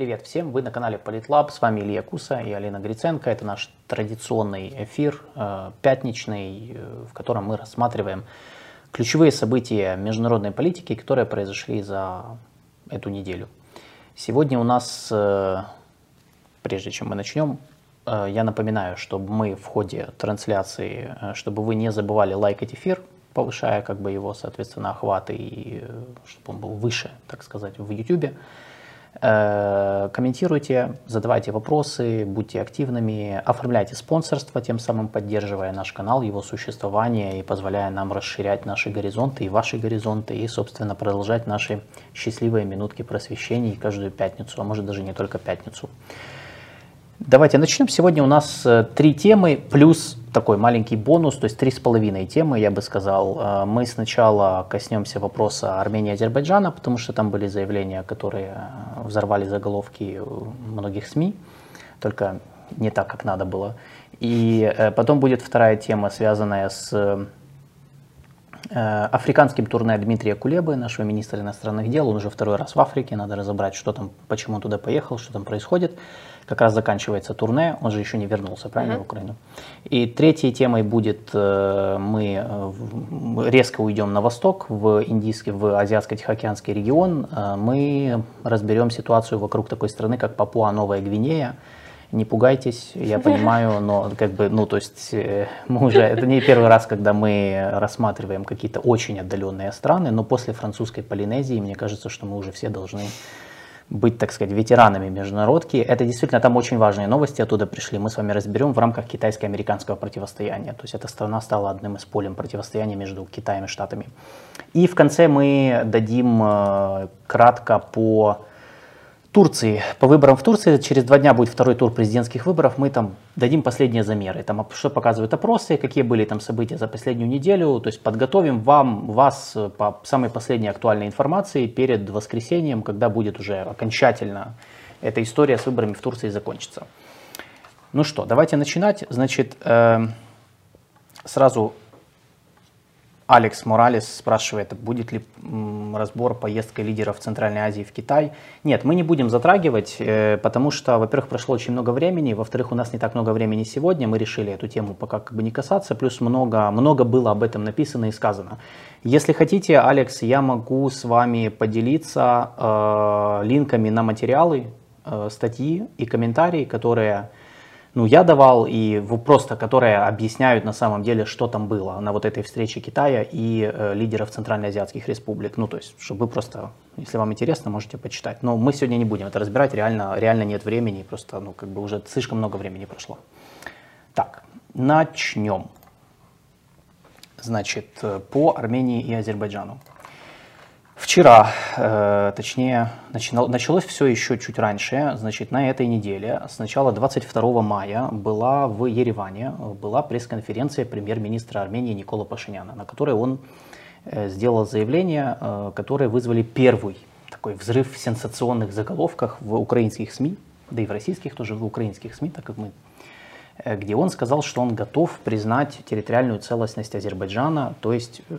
Привет всем, вы на канале Политлаб, с вами Илья Куса и Алина Гриценко. Это наш традиционный эфир, э, пятничный, э, в котором мы рассматриваем ключевые события международной политики, которые произошли за эту неделю. Сегодня у нас, э, прежде чем мы начнем, я напоминаю, чтобы мы в ходе трансляции, чтобы вы не забывали лайкать эфир, повышая как бы его, соответственно, охваты и чтобы он был выше, так сказать, в YouTube. Э, комментируйте, задавайте вопросы, будьте активными, оформляйте спонсорство, тем самым поддерживая наш канал, его существование и позволяя нам расширять наши горизонты и ваши горизонты и, собственно, продолжать наши счастливые минутки просвещений каждую пятницу, а может даже не только пятницу. Давайте начнем. Сегодня у нас э, три темы плюс такой маленький бонус, то есть три с половиной темы, я бы сказал. Э, мы сначала коснемся вопроса Армении и Азербайджана, потому что там были заявления, которые э, взорвали заголовки многих СМИ, только не так, как надо было. И потом будет вторая тема, связанная с африканским турне Дмитрия Кулебы, нашего министра иностранных дел. Он уже второй раз в Африке, надо разобрать, что там, почему он туда поехал, что там происходит как раз заканчивается турне, он же еще не вернулся, правильно, uh-huh. в Украину. И третьей темой будет, э, мы э, резко уйдем на восток, в индийский, в Азиатско-Тихоокеанский регион. Э, мы разберем ситуацию вокруг такой страны, как Папуа-Новая Гвинея. Не пугайтесь, я понимаю, но как бы, ну, то есть мы уже, это не первый раз, когда мы рассматриваем какие-то очень отдаленные страны, но после французской Полинезии, мне кажется, что мы уже все должны быть, так сказать, ветеранами международки. Это действительно там очень важные новости оттуда пришли. Мы с вами разберем в рамках китайско-американского противостояния. То есть эта страна стала одним из полем противостояния между Китаем и Штатами. И в конце мы дадим э, кратко по Турции. По выборам в Турции через два дня будет второй тур президентских выборов. Мы там дадим последние замеры. Там, что показывают опросы, какие были там события за последнюю неделю. То есть подготовим вам, вас по самой последней актуальной информации перед воскресеньем, когда будет уже окончательно эта история с выборами в Турции закончится. Ну что, давайте начинать. Значит, э, сразу Алекс Моралес спрашивает, будет ли разбор поездки лидеров Центральной Азии в Китай. Нет, мы не будем затрагивать, э, потому что, во-первых, прошло очень много времени, во-вторых, у нас не так много времени сегодня, мы решили эту тему пока как бы не касаться, плюс много, много было об этом написано и сказано. Если хотите, Алекс, я могу с вами поделиться э, линками на материалы, э, статьи и комментарии, которые ну, я давал, и просто которые объясняют на самом деле, что там было на вот этой встрече Китая и э, лидеров Центральноазиатских республик. Ну, то есть, чтобы вы просто, если вам интересно, можете почитать. Но мы сегодня не будем это разбирать, реально, реально нет времени, просто, ну, как бы уже слишком много времени прошло. Так, начнем. Значит, э, по Армении и Азербайджану. Вчера, э, точнее, начинал, началось все еще чуть раньше, значит, на этой неделе, с начала 22 мая, была в Ереване, была пресс-конференция премьер-министра Армении Никола Пашиняна, на которой он э, сделал заявление, э, которые вызвали первый такой взрыв в сенсационных заголовках в украинских СМИ, да и в российских тоже, в украинских СМИ, так как мы э, где он сказал, что он готов признать территориальную целостность Азербайджана, то есть э,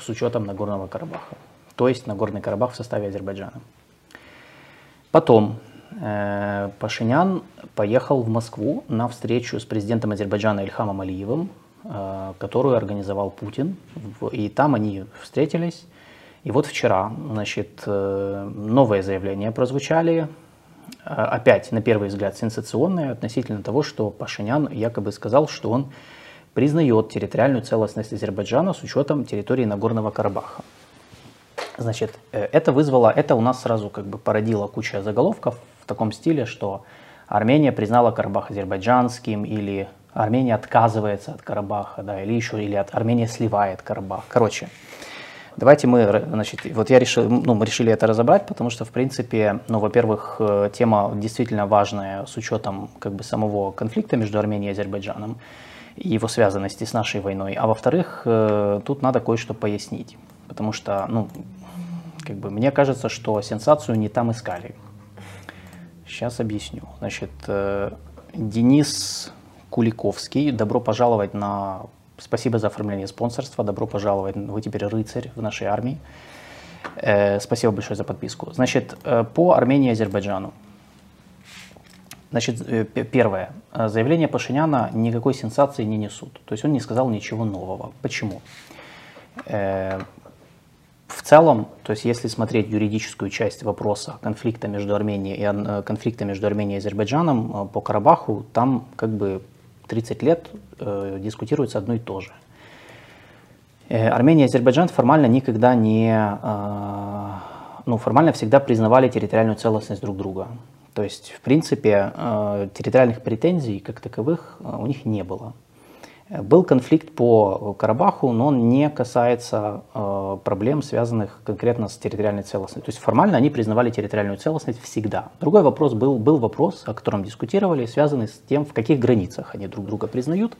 с учетом Нагорного Карабаха то есть Нагорный Карабах в составе Азербайджана. Потом э, Пашинян поехал в Москву на встречу с президентом Азербайджана Ильхамом Алиевым, э, которую организовал Путин. И там они встретились. И вот вчера, значит, э, новые заявления прозвучали. Э, опять, на первый взгляд, сенсационные относительно того, что Пашинян якобы сказал, что он признает территориальную целостность Азербайджана с учетом территории Нагорного Карабаха. Значит, э, это вызвало, это у нас сразу как бы породило куча заголовков в таком стиле, что Армения признала Карабах азербайджанским, или Армения отказывается от Карабаха, да, или еще, или от Армения сливает Карабах. Короче, давайте мы, значит, вот я решил, ну, мы решили это разобрать, потому что, в принципе, ну, во-первых, э, тема действительно важная с учетом как бы самого конфликта между Арменией и Азербайджаном и его связанности с нашей войной, а во-вторых, э, тут надо кое-что пояснить, потому что, ну, как бы, мне кажется, что сенсацию не там искали. Сейчас объясню. Значит, э, Денис Куликовский, добро пожаловать на... Спасибо за оформление спонсорства, добро пожаловать, вы теперь рыцарь в нашей армии. Э, спасибо большое за подписку. Значит, э, по Армении и Азербайджану. Значит, первое. Заявление Пашиняна никакой сенсации не несут. То есть он не сказал ничего нового. Почему? Э, в целом, то есть если смотреть юридическую часть вопроса конфликта между Арменией и э, конфликта между Арменией и Азербайджаном по Карабаху, там как бы 30 лет э, дискутируется одно и то же. Э, Армения и Азербайджан формально никогда не, э, ну формально всегда признавали территориальную целостность друг друга. То есть, в принципе, э, территориальных претензий как таковых у них не было. Был конфликт по Карабаху, но он не касается проблем, связанных конкретно с территориальной целостностью. То есть формально они признавали территориальную целостность всегда. Другой вопрос был, был вопрос, о котором дискутировали, связанный с тем, в каких границах они друг друга признают.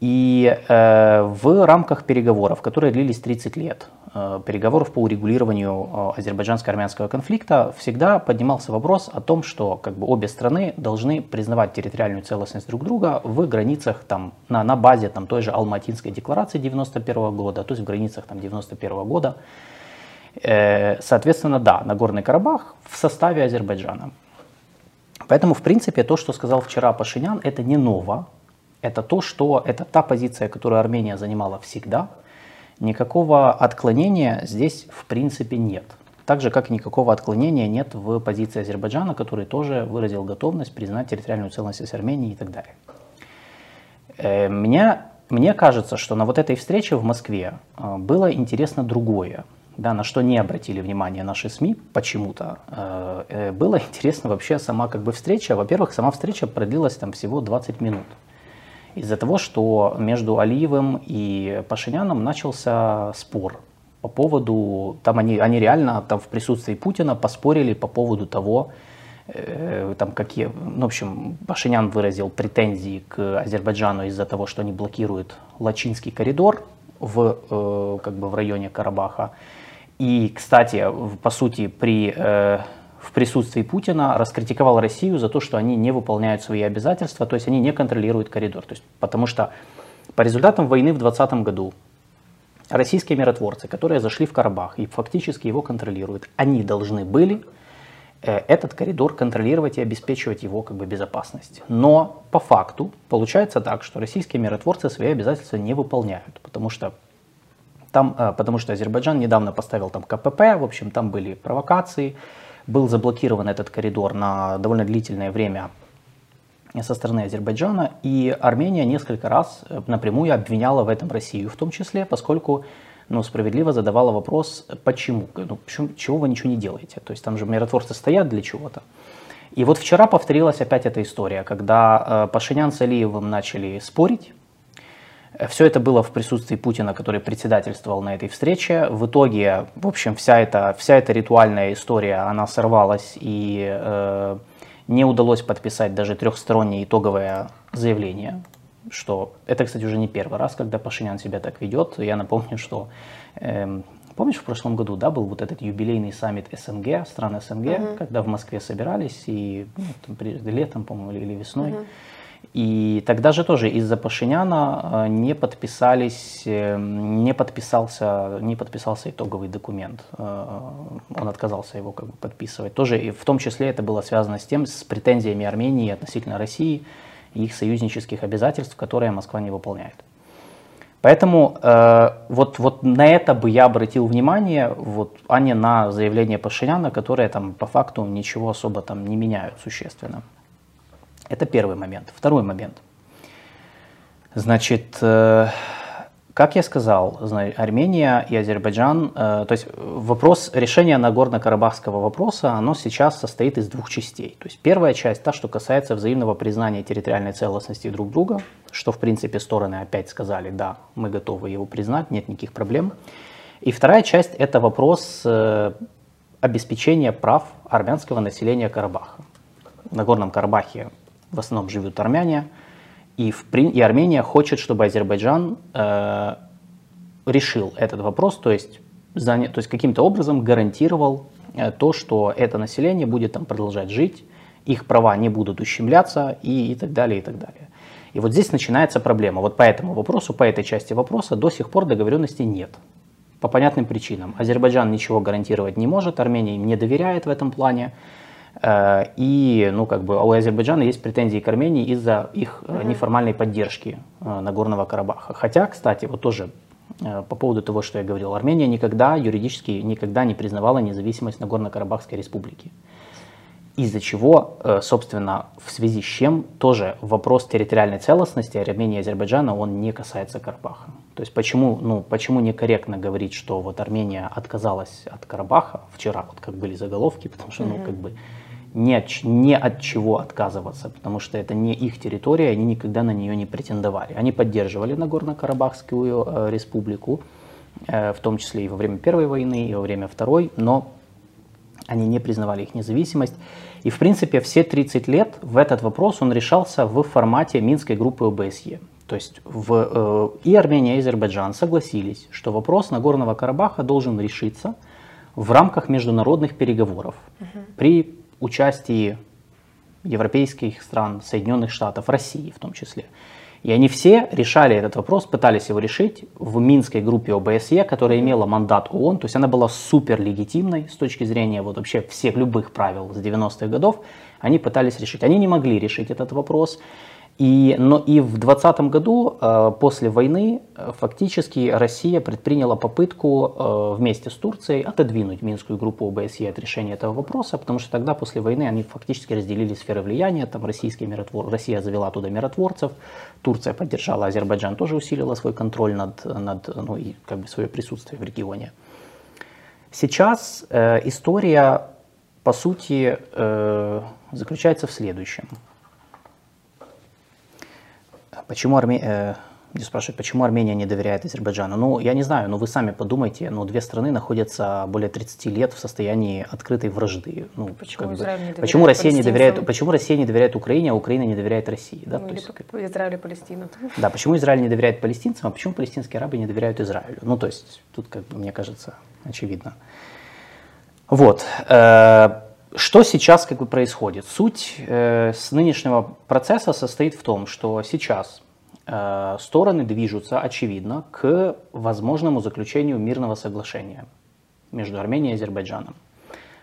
И э, в рамках переговоров, которые длились 30 лет, э, переговоров по урегулированию э, азербайджанско-армянского конфликта, всегда поднимался вопрос о том, что как бы, обе страны должны признавать территориальную целостность друг друга в границах, там, на, на базе там, той же Алматинской декларации 91 года, то есть в границах там, 91 года. Э, соответственно, да, Нагорный Карабах в составе Азербайджана. Поэтому, в принципе, то, что сказал вчера Пашинян, это не ново, это то, что это та позиция, которую Армения занимала всегда. Никакого отклонения здесь в принципе нет. Так же, как никакого отклонения нет в позиции Азербайджана, который тоже выразил готовность признать территориальную целостность Армении и так далее. Э, мне, мне кажется, что на вот этой встрече в Москве э, было интересно другое, да, на что не обратили внимание наши СМИ почему-то. Э, было интересно вообще сама как бы встреча. Во-первых, сама встреча продлилась там всего 20 минут из-за того, что между Алиевым и Пашиняном начался спор по поводу, там они, они реально там в присутствии Путина поспорили по поводу того, э, там какие, ну, в общем, Пашинян выразил претензии к Азербайджану из-за того, что они блокируют Лачинский коридор в, э, как бы в районе Карабаха. И, кстати, по сути, при э, в присутствии Путина раскритиковал Россию за то, что они не выполняют свои обязательства, то есть они не контролируют коридор. То есть, потому что по результатам войны в 2020 году российские миротворцы, которые зашли в Карабах и фактически его контролируют, они должны были э, этот коридор контролировать и обеспечивать его как бы безопасность. Но по факту получается так, что российские миротворцы свои обязательства не выполняют, потому что там, э, потому что Азербайджан недавно поставил там КПП, в общем, там были провокации, был заблокирован этот коридор на довольно длительное время со стороны Азербайджана, и Армения несколько раз э, напрямую обвиняла в этом Россию, в том числе, поскольку ну, справедливо задавала вопрос, почему, ну, почему, чего вы ничего не делаете, то есть там же миротворцы стоят для чего-то. И вот вчера повторилась опять эта история, когда э, Пашинян с Алиевым начали спорить, все это было в присутствии Путина, который председательствовал на этой встрече. В итоге, в общем, вся эта, вся эта ритуальная история, она сорвалась и э, не удалось подписать даже трехстороннее итоговое заявление, что это, кстати, уже не первый раз, когда Пашинян себя так ведет. Я напомню, что э, помнишь, в прошлом году, да, был вот этот юбилейный саммит СНГ, стран СНГ, uh-huh. когда в Москве собирались и ну, там, летом, по-моему, или весной. Uh-huh и тогда же тоже из-за Пашиняна э, не подписались, э, не подписался, не подписался итоговый документ. Э, он отказался его как бы подписывать. Тоже и в том числе это было связано с тем, с претензиями Армении относительно России и их союзнических обязательств, которые Москва не выполняет. Поэтому э, вот, вот на это бы я обратил внимание, вот, а не на заявление Пашиняна, которые там по факту ничего особо там не меняют существенно. Это первый момент. Второй момент. Значит, э, как я сказал, Армения и Азербайджан, э, то есть вопрос решения Нагорно-Карабахского вопроса, оно сейчас состоит из двух частей. То есть первая часть, та, что касается взаимного признания территориальной целостности друг друга, что в принципе стороны опять сказали, да, мы готовы его признать, нет никаких проблем. И вторая часть это вопрос э, обеспечения прав армянского населения Карабаха. В Нагорном Карабахе в основном живут армяне, и, в, и Армения хочет, чтобы Азербайджан э, решил этот вопрос, то есть, заня, то есть каким-то образом гарантировал э, то, что это население будет там продолжать жить, их права не будут ущемляться и, и так далее, и так далее. И вот здесь начинается проблема. Вот по этому вопросу, по этой части вопроса до сих пор договоренности нет. По понятным причинам. Азербайджан ничего гарантировать не может, Армения им не доверяет в этом плане. Э, и, ну, как бы у Азербайджана есть претензии к Армении из-за их mm-hmm. неформальной поддержки Нагорного Карабаха. Хотя, кстати, вот тоже по поводу того, что я говорил, Армения никогда юридически никогда не признавала независимость Нагорно-Карабахской республики из-за чего, э, собственно, в связи с чем тоже вопрос территориальной целостности Армении и Азербайджана, он не касается Карабаха. То есть почему, ну, почему некорректно говорить, что вот Армения отказалась от Карабаха, вчера вот как были заголовки, потому что, ну, как бы не от, не от чего отказываться, потому что это не их территория, они никогда на нее не претендовали. Они поддерживали Нагорно-Карабахскую э, республику, э, в том числе и во время Первой войны, и во время Второй, но они не признавали их независимость. И, в принципе, все 30 лет в этот вопрос он решался в формате Минской группы ОБСЕ. То есть в, э, и Армения, и Азербайджан согласились, что вопрос Нагорного Карабаха должен решиться в рамках международных переговоров угу. при участии европейских стран, Соединенных Штатов, России в том числе. И они все решали этот вопрос, пытались его решить в Минской группе ОБСЕ, которая имела мандат ООН, то есть она была супер легитимной с точки зрения вот вообще всех любых правил с 90-х годов. Они пытались решить. Они не могли решить этот вопрос. И, но и в 2020 году, э, после войны, э, фактически Россия предприняла попытку э, вместе с Турцией отодвинуть Минскую группу ОБСЕ от решения этого вопроса, потому что тогда, после войны, они фактически разделили сферы влияния. Там российские миротвор... Россия завела туда миротворцев, Турция поддержала, Азербайджан тоже усилила свой контроль над, над ну, и как бы свое присутствие в регионе. Сейчас э, история, по сути, э, заключается в следующем – Почему Армения... Э, спрашивают, почему Армения не доверяет Азербайджану? Ну, я не знаю, но вы сами подумайте, ну, две страны находятся более 30 лет в состоянии открытой вражды. Ну, почему, как бы, не почему Россия не доверяет, почему Россия не доверяет Украине, а Украина не доверяет России? Да? Ну, То есть. Израиль и Палестина. Да, почему Израиль не доверяет палестинцам, а почему палестинские арабы не доверяют Израилю? Ну, то есть, тут, как бы, мне кажется, очевидно. Вот. Э, что сейчас как бы происходит? Суть э, с нынешнего процесса состоит в том, что сейчас э, стороны движутся, очевидно, к возможному заключению мирного соглашения между Арменией и Азербайджаном.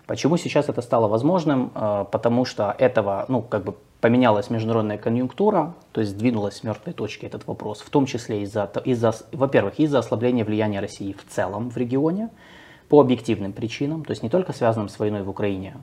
Почему сейчас это стало возможным? Э, потому что этого, ну, как бы поменялась международная конъюнктура, то есть сдвинулась с мертвой точки этот вопрос, в том числе из-за, из-за во-первых, из-за ослабления влияния России в целом в регионе, по объективным причинам, то есть не только связанным с войной в Украине,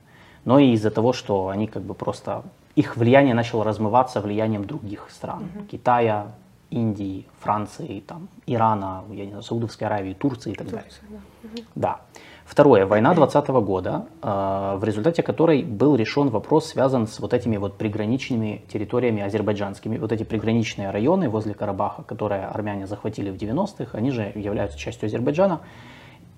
но и из-за того, что они как бы просто, их влияние начало размываться влиянием других стран, mm-hmm. Китая, Индии, Франции, там, Ирана, я не знаю, Саудовской Аравии, Турции и так Турция, далее. Да. Угу. да. Второе, война 2020 года, э, в результате которой был решен вопрос, связан с вот этими вот приграничными территориями азербайджанскими. Вот эти приграничные районы возле Карабаха, которые армяне захватили в 90-х, они же являются частью Азербайджана.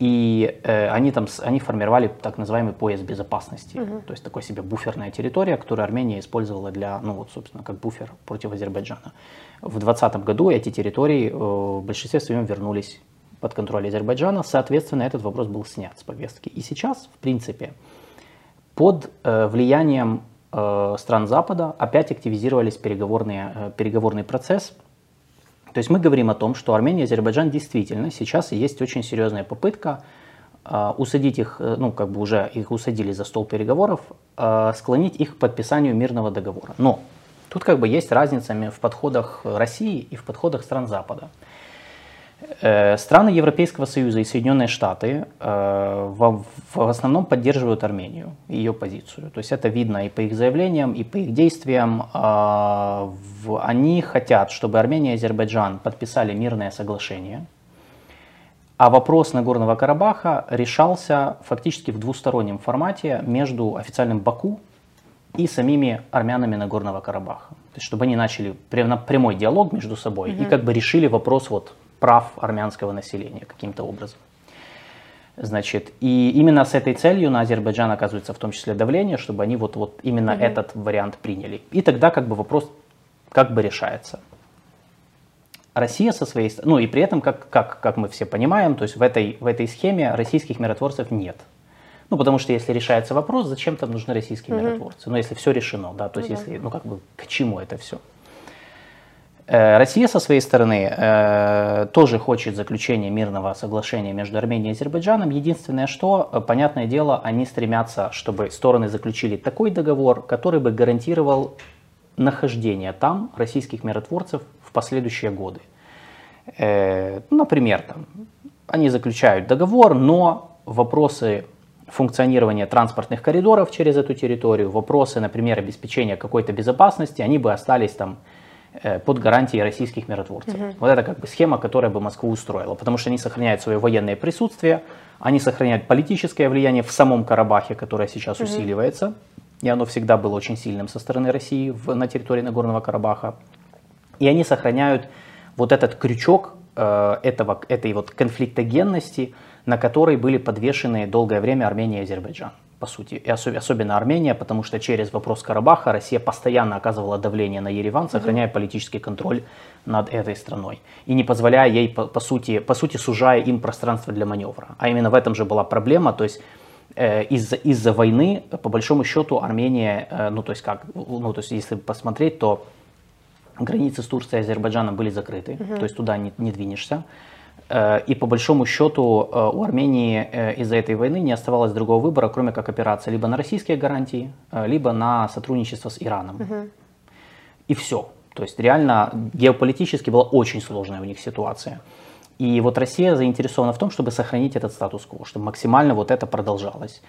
И э, они там они формировали так называемый пояс безопасности, угу. то есть такой себе буферная территория, которую Армения использовала для, ну вот, собственно, как буфер против Азербайджана. В 2020 году эти территории э, в большинстве своем вернулись под контроль Азербайджана, соответственно, этот вопрос был снят с повестки. И сейчас, в принципе, под э, влиянием э, стран Запада опять активизировались переговорные, э, переговорный процесс то есть мы говорим о том, что Армения и Азербайджан действительно сейчас есть очень серьезная попытка э, усадить их, э, ну как бы уже их усадили за стол переговоров, э, склонить их к подписанию мирного договора. Но тут как бы есть разница в подходах России и в подходах стран Запада. Э, страны Европейского Союза и Соединенные Штаты э, в, основном поддерживают Армению и ее позицию. То есть это видно и по их заявлениям, и по их действиям. Э, они хотят, чтобы Армения и Азербайджан подписали мирное соглашение. А вопрос Нагорного Карабаха решался фактически в двустороннем формате между официальным Баку и самими армянами Нагорного Карабаха. То есть чтобы они начали прямой диалог между собой mm-hmm. и как бы решили вопрос вот прав армянского населения каким-то образом. Значит, и именно с этой целью на Азербайджан оказывается в том числе давление, чтобы они вот, вот именно угу. этот вариант приняли. И тогда как бы вопрос как бы решается. Россия со своей стороны, ну и при этом, как, как, как мы все понимаем, то есть в этой, в этой схеме российских миротворцев нет. Ну, потому что если решается вопрос, зачем там нужны российские угу. миротворцы? Ну, если все решено, да, то есть ну, если, ну, как бы, к чему это все? Э, Россия со своей стороны э, тоже хочет заключения мирного соглашения между Арменией и Азербайджаном. Единственное, что, э, понятное дело, они стремятся, чтобы стороны заключили такой договор, который бы гарантировал нахождение там российских миротворцев в последующие годы. Э, например, там, они заключают договор, но вопросы функционирования транспортных коридоров через эту территорию, вопросы, например, обеспечения какой-то безопасности, они бы остались там под гарантией российских миротворцев. Угу. Вот это как бы схема, которая бы Москву устроила, потому что они сохраняют свое военное присутствие, они сохраняют политическое влияние в самом Карабахе, которое сейчас угу. усиливается, и оно всегда было очень сильным со стороны России в, на территории Нагорного Карабаха. И они сохраняют вот этот крючок э, этого, этой вот конфликтогенности, на которой были подвешены долгое время Армения и Азербайджан по сути, и особенно Армения, потому что через вопрос Карабаха Россия постоянно оказывала давление на Ереван, сохраняя политический контроль над этой страной и не позволяя ей, по, по, сути, по сути, сужая им пространство для маневра. А именно в этом же была проблема, то есть э, из-за из войны, по большому счету, Армения, э, ну то есть как, ну то есть если посмотреть, то границы с Турцией и Азербайджаном были закрыты, угу. то есть туда не, не двинешься. Э, и по большому счету э, у Армении э, из-за этой войны не оставалось другого выбора, кроме как опираться либо на российские гарантии, либо на сотрудничество с Ираном. Угу. И все. То есть реально геополитически была очень сложная у них ситуация. И вот Россия заинтересована в том, чтобы сохранить этот статус-кво, чтобы максимально вот это продолжалось.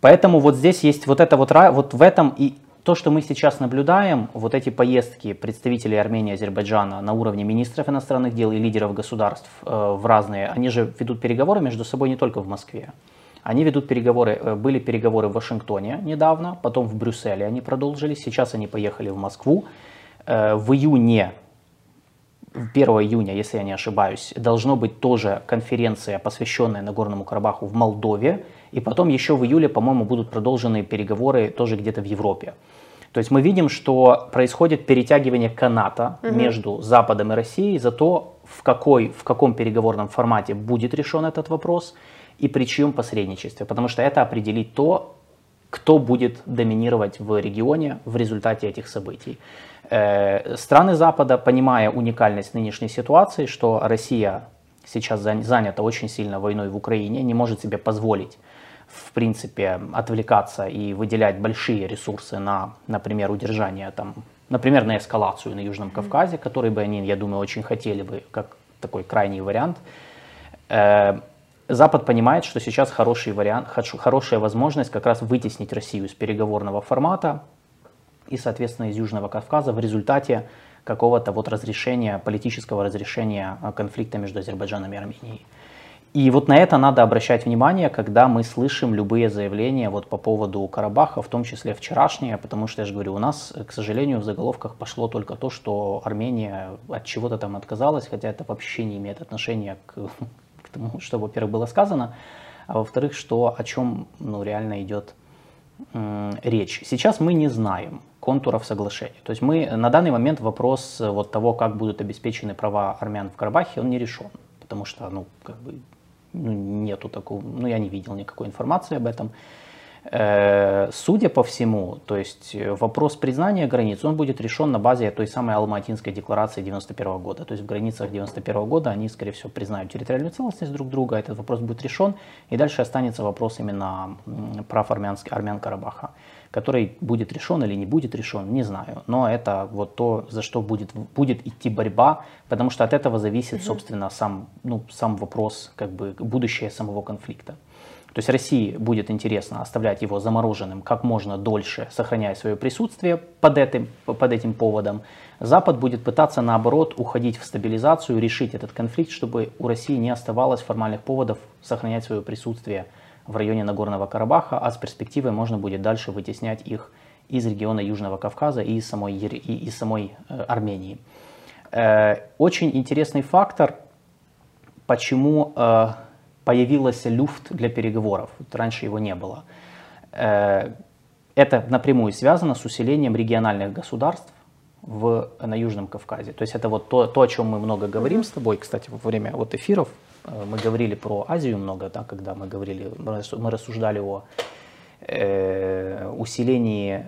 Поэтому вот здесь есть вот это вот, вот в этом и то, что мы сейчас наблюдаем, вот эти поездки представителей Армении и Азербайджана на уровне министров иностранных дел и лидеров государств э, в разные, они же ведут переговоры между собой не только в Москве. Они ведут переговоры, э, были переговоры в Вашингтоне недавно, потом в Брюсселе они продолжились, сейчас они поехали в Москву. Э, в июне 1 июня, если я не ошибаюсь, должно быть тоже конференция, посвященная Нагорному Карабаху в Молдове. И потом еще в июле, по-моему, будут продолжены переговоры тоже где-то в Европе. То есть мы видим, что происходит перетягивание каната угу. между Западом и Россией за то, в, какой, в каком переговорном формате будет решен этот вопрос и при чьем посредничестве. Потому что это определит то, кто будет доминировать в регионе в результате этих событий. Э, страны Запада, понимая уникальность нынешней ситуации, что Россия сейчас занята очень сильно войной в Украине, не может себе позволить в принципе, отвлекаться и выделять большие ресурсы на, например, удержание, там, например, на эскалацию на Южном Кавказе, который бы они, я думаю, очень хотели бы, как такой крайний вариант. Э, Запад понимает, что сейчас хороший вариант, хорошая возможность как раз вытеснить Россию из переговорного формата и, соответственно, из Южного Кавказа в результате какого-то вот разрешения, политического разрешения конфликта между Азербайджаном и Арменией. И вот на это надо обращать внимание, когда мы слышим любые заявления вот по поводу Карабаха, в том числе вчерашние, потому что, я же говорю, у нас, к сожалению, в заголовках пошло только то, что Армения от чего-то там отказалась, хотя это вообще не имеет отношения к, к тому, что, во-первых, было сказано, а во-вторых, что о чем ну, реально идет речь. Сейчас мы не знаем контуров соглашения. То есть мы на данный момент вопрос вот того, как будут обеспечены права армян в Карабахе, он не решен, потому что, ну, как бы ну, нету такого, ну, я не видел никакой информации об этом. Э, судя по всему, то есть э, вопрос признания границ, он будет решен на базе той самой Алматинской декларации 91 года. То есть в границах 91 года они, скорее всего, признают территориальную целостность друг друга, этот вопрос будет решен, и дальше останется вопрос именно прав армянских, армян Карабаха который будет решен или не будет решен, не знаю. Но это вот то, за что будет, будет идти борьба, потому что от этого зависит, собственно, сам, ну, сам вопрос, как бы, будущее самого конфликта. То есть России будет интересно оставлять его замороженным как можно дольше, сохраняя свое присутствие под этим, под этим поводом. Запад будет пытаться, наоборот, уходить в стабилизацию, решить этот конфликт, чтобы у России не оставалось формальных поводов сохранять свое присутствие в районе Нагорного Карабаха, а с перспективой можно будет дальше вытеснять их из региона Южного Кавказа и из самой, и из самой э, Армении. Э, очень интересный фактор, почему э, появился люфт для переговоров. Раньше его не было. Это напрямую связано с усилением региональных государств в, на Южном Кавказе. То есть это вот то, то, о чем мы много говорим с тобой, кстати, во время вот эфиров мы говорили про Азию много, да, когда мы говорили, мы рассуждали о э, усилении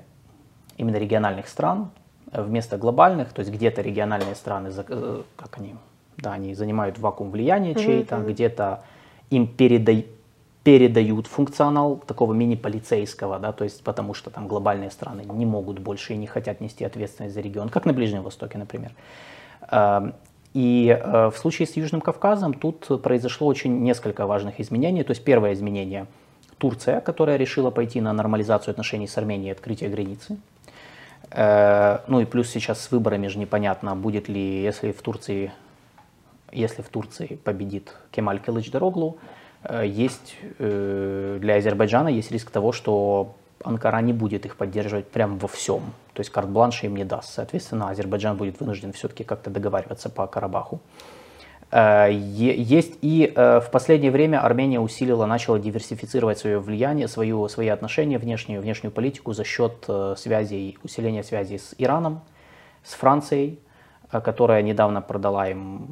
именно региональных стран вместо глобальных, то есть где-то региональные страны, э, как они, да, они занимают вакуум влияния чей-то, mm-hmm. где-то им передай, передают функционал такого мини-полицейского, да, то есть потому что там глобальные страны не могут больше и не хотят нести ответственность за регион, как на Ближнем Востоке, например. И э, в случае с Южным Кавказом тут произошло очень несколько важных изменений. То есть первое изменение – Турция, которая решила пойти на нормализацию отношений с Арменией и открытие границы. Э, ну и плюс сейчас с выборами же непонятно, будет ли, если в Турции, если в Турции победит Кемаль Кылыч Дороглу, э, есть для Азербайджана есть риск того, что Анкара не будет их поддерживать прям во всем. То есть карт-бланша им не даст. Соответственно, Азербайджан будет вынужден все-таки как-то договариваться по Карабаху. Э, есть и э, в последнее время Армения усилила, начала диверсифицировать свое влияние, свою, свои отношения, внешнюю, внешнюю политику за счет э, связей, усиления связей с Ираном, с Францией, которая недавно продала им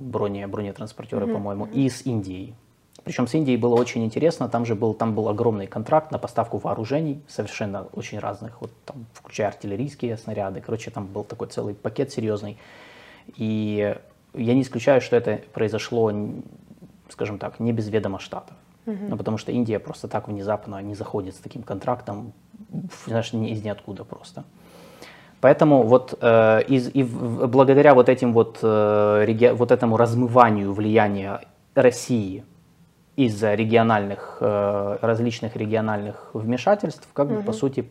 броне, бронетранспортеры, mm-hmm. по-моему, и с Индией. Причем с Индией было очень интересно, там же был, там был огромный контракт на поставку вооружений, совершенно очень разных, вот, там, включая артиллерийские снаряды. Короче, там был такой целый пакет серьезный. И я не исключаю, что это произошло, скажем так, не без ведома Штатов. Угу. Ну, потому что Индия просто так внезапно не заходит с таким контрактом, знаешь, не из ниоткуда просто. Поэтому вот э, из, и благодаря вот этим вот, э, реги, вот этому размыванию влияния России из-за региональных, э, различных региональных вмешательств, как бы, по сути,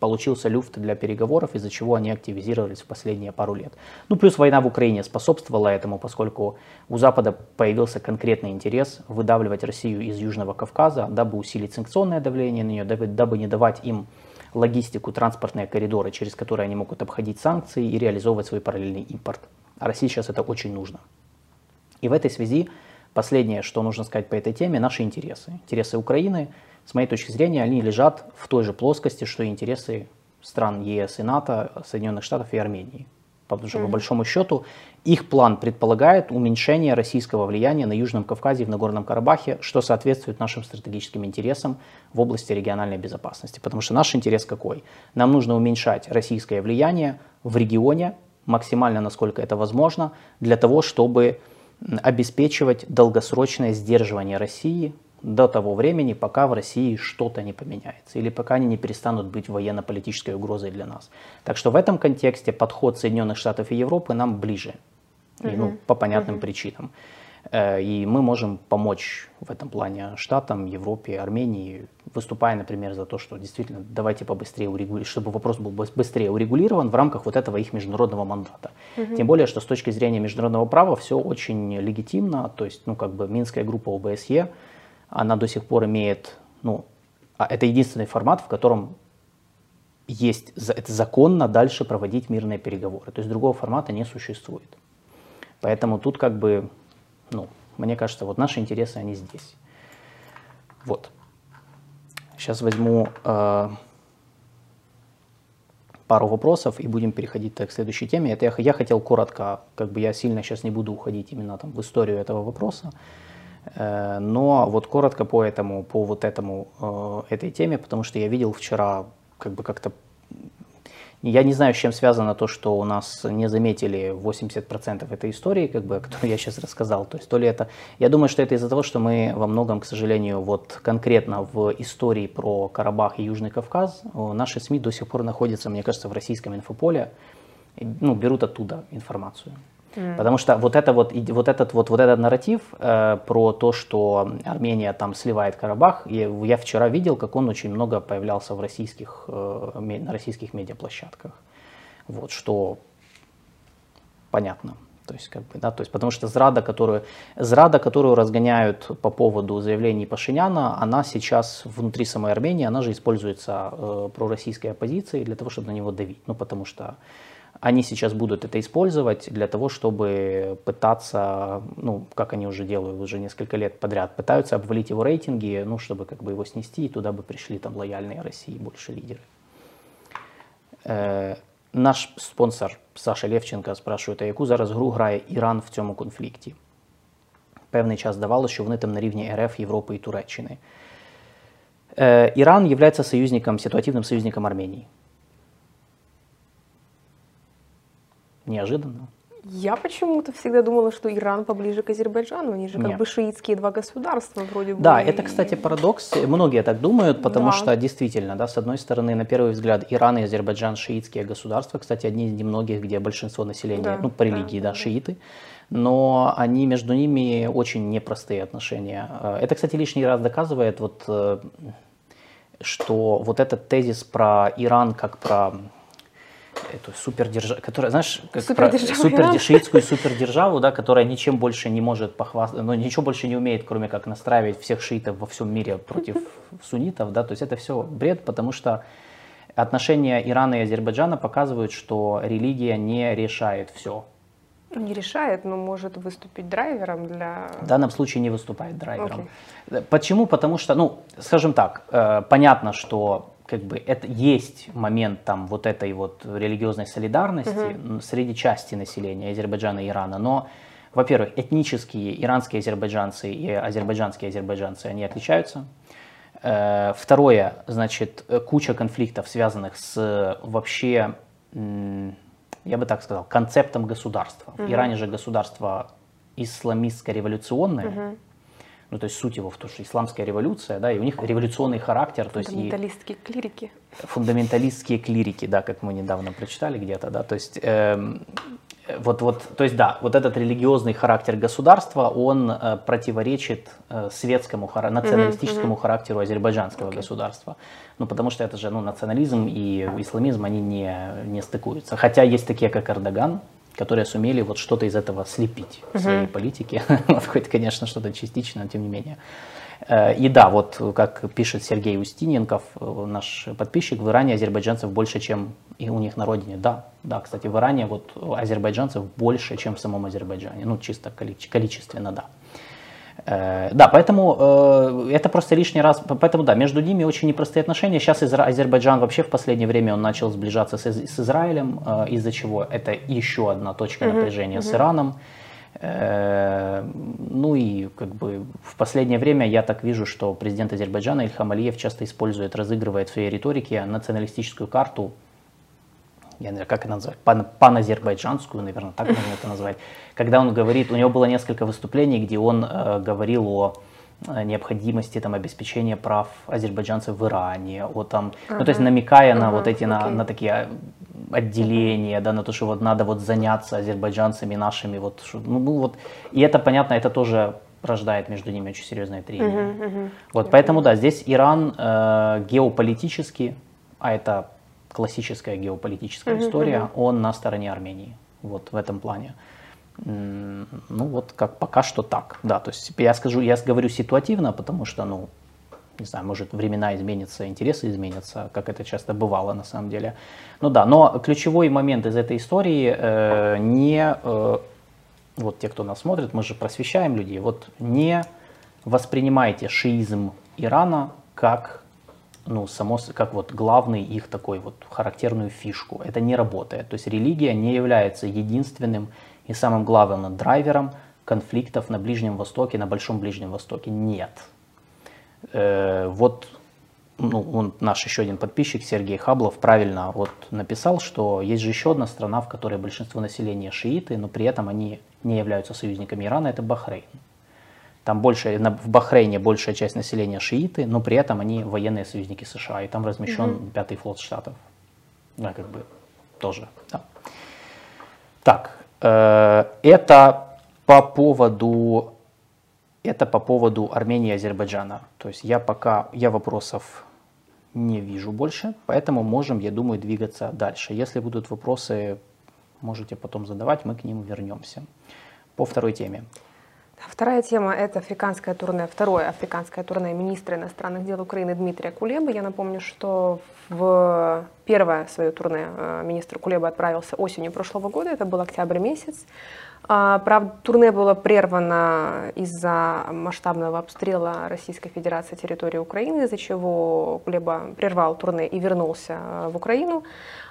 получился люфт для переговоров, из-за чего они активизировались в последние пару лет. Ну, плюс война в Украине способствовала этому, поскольку у Запада появился конкретный интерес выдавливать Россию из Южного Кавказа, дабы усилить санкционное давление на нее, дабы, дабы не давать им логистику, транспортные коридоры, через которые они могут обходить санкции и реализовывать свой параллельный импорт. А России сейчас это очень нужно. И в этой связи Последнее, что нужно сказать по этой теме, наши интересы. Интересы Украины, с моей точки зрения, они лежат в той же плоскости, что и интересы стран ЕС и НАТО, Соединенных Штатов и Армении. Потому что, mm-hmm. по большому счету, их план предполагает уменьшение российского влияния на Южном Кавказе и в Нагорном Карабахе, что соответствует нашим стратегическим интересам в области региональной безопасности. Потому что наш интерес какой? Нам нужно уменьшать российское влияние в регионе максимально, насколько это возможно, для того, чтобы обеспечивать долгосрочное сдерживание России до того времени, пока в России что-то не поменяется или пока они не перестанут быть военно-политической угрозой для нас. Так что в этом контексте подход Соединенных Штатов и Европы нам ближе, и, ну, по понятным uh-huh. причинам. Э, и мы можем помочь в этом плане Штатам, Европе, Армении, выступая, например, за то, что действительно давайте побыстрее урегулировать, чтобы вопрос был быстрее урегулирован в рамках вот этого их международного мандата. Угу. Тем более, что с точки зрения международного права все очень легитимно, то есть, ну, как бы Минская группа ОБСЕ, она до сих пор имеет, ну, а это единственный формат, в котором есть, это законно дальше проводить мирные переговоры. То есть другого формата не существует. Поэтому тут как бы ну, мне кажется, вот наши интересы, они здесь. Вот. Сейчас возьму э, пару вопросов и будем переходить к следующей теме. Это я, я хотел коротко, как бы я сильно сейчас не буду уходить именно там в историю этого вопроса, э, но вот коротко по этому, по вот этому, э, этой теме, потому что я видел вчера как бы как-то я не знаю, с чем связано то, что у нас не заметили 80% этой истории, как бы, которую я сейчас рассказал. То есть то ли это... Я думаю, что это из-за того, что мы во многом, к сожалению, вот конкретно в истории про Карабах и Южный Кавказ, наши СМИ до сих пор находятся, мне кажется, в российском инфополе, ну, берут оттуда информацию. Потому что вот, это вот, вот, этот, вот, вот этот нарратив э, про то, что Армения там сливает Карабах, я, я вчера видел, как он очень много появлялся в российских, э, на российских медиаплощадках. Вот, что понятно. То есть, как бы, да, то есть, потому что зрада, которую, зрада, которую разгоняют по поводу заявлений Пашиняна, она сейчас внутри самой Армении, она же используется э, пророссийской оппозицией для того, чтобы на него давить. Ну, потому что они сейчас будут это использовать для того, чтобы пытаться, ну, как они уже делают уже несколько лет подряд, пытаются обвалить его рейтинги, ну, чтобы как бы его снести, и туда бы пришли там лояльные России больше лидеры. Э, наш спонсор Саша Левченко спрашує, а яку зараз гру грає Іран в цьому конфлікті? Певний час здавалося, що вони там на рівні РФ, Європи і Туреччини. Іран є союзником, ситуативним союзником Арменії. Неожиданно. Я почему-то всегда думала, что Иран поближе к Азербайджану. Они же как Нет. бы шиитские два государства вроде бы. Да, это, кстати, парадокс. Многие так думают, потому Да. что действительно, да, с одной стороны, на первый взгляд, Иран и Азербайджан шиитские государства, кстати, одни из немногих, где большинство населения, Да, ну, по религии, да, да. шииты, но они между ними очень непростые отношения. Э, Это, кстати, лишний раз доказывает вот, э, что вот этот тезис про Иран как про эту супердержаву, которая, знаешь, как про Супердержаву супер, Иран. шиитскую супердержаву, да, которая ничем больше не может похвастаться, ну, ничего больше не умеет, кроме как настраивать всех шиитов во всем мире против суннитов, да, то есть это все бред, потому что отношения Ирана и Азербайджана показывают, что религия не решает все. Не решает, но может выступить драйвером для... В данном случае не выступает драйвером. Окей. Почему? Потому что, ну, скажем так, э, понятно, что как бы это есть момент там вот этой вот религиозной солидарности м, среди части населения Азербайджана и Ирана, но, во-первых, этнические иранские азербайджанцы и азербайджанские азербайджанцы, они отличаются. Э, Второе, значит, э, куча конфликтов, связанных с э, вообще, я бы так сказал, концептом государства. В Иране же государство исламистско-революционное, ну, то есть суть его в том, что исламская революция, да, и у них революционный характер, то есть и Фундаменталистские клирики. фундаменталистские клирики, да, как мы недавно прочитали где-то, да, то есть эм, вот, вот, то есть да, вот этот религиозный характер государства, он э, противоречит э, светскому, хара- националистическому характеру азербайджанского государства, ну, потому что это же, ну, национализм и исламизм, они не, не стыкуются, хотя есть такие, как Эрдоган, которые сумели вот что-то из этого слепить в своей политике, вот хоть, конечно, что-то частично, но тем не менее. Э, И да, вот как пишет Сергей Устиненков, э, наш подписчик, в Иране азербайджанцев больше, чем и у них на родине. Да, да, кстати, в Иране вот азербайджанцев больше, чем в самом Азербайджане. Ну, чисто коли- количественно, да. Э, Да, поэтому э, это просто лишний раз, поэтому да, между ними очень непростые отношения. Сейчас Изра- Азербайджан вообще в последнее время он начал сближаться с, с Израилем, э, из-за чего это еще одна точка напряжения с Ираном. Ну и как бы в последнее время я так вижу, что президент Азербайджана Ильхам Алиев часто использует, разыгрывает в своей риторике националистическую карту я не знаю, как это назвать, пан, паназербайджанскую, наверное, так можно это назвать, когда он говорит, у него было несколько выступлений, где он э, говорил о э, необходимости там, обеспечения прав азербайджанцев в Иране, о там, ну то есть намекая на Ага, вот эти, на, на такие отделения, да, на то, что вот надо вот заняться азербайджанцами нашими, вот, ну, ну вот, и это понятно, это тоже рождает между ними очень серьезное трение. Вот, поэтому да, здесь Иран э, геополитически, а это классическая геополитическая история, он на стороне Армении, вот в этом плане. М, Ну вот как пока что так, да, то есть я скажу, я говорю ситуативно, потому что, ну, не знаю, может времена изменятся, интересы изменятся, как это часто бывало на самом деле. Ну да, но ключевой момент из этой истории э, не, э, вот те, кто нас смотрит, мы же просвещаем людей, вот не воспринимайте шиизм Ирана как ну, само, как вот главный их такой вот характерную фишку. Это не работает. То есть религия не является единственным и самым главным драйвером конфликтов на Ближнем Востоке, на Большом Ближнем Востоке. Нет. Э, вот ну, он, наш еще один подписчик Сергей Хаблов правильно вот написал, что есть же еще одна страна, в которой большинство населения шииты, но при этом они не являются союзниками Ирана, это Бахрейн. Там больше, в Бахрейне большая часть населения шииты, но при этом они военные союзники США, и там размещен пятый флот штатов. Да, как бы тоже. да. Так, это по поводу это по поводу Армении и Азербайджана. То есть я пока я вопросов не вижу больше, поэтому можем, я думаю, двигаться дальше. Если будут вопросы, можете потом задавать, мы к ним вернемся. По второй теме. Вторая тема – это африканское турне, второе африканское турне министра иностранных дел Украины Дмитрия Кулебы. Я напомню, что в первое свое турне э, министр Кулеба отправился осенью прошлого года, это был октябрь месяц. А, Правда, турне было прервано из-за масштабного обстрела Российской Федерации территории Украины, из-за чего Кулеба прервал турне и вернулся э, в Украину.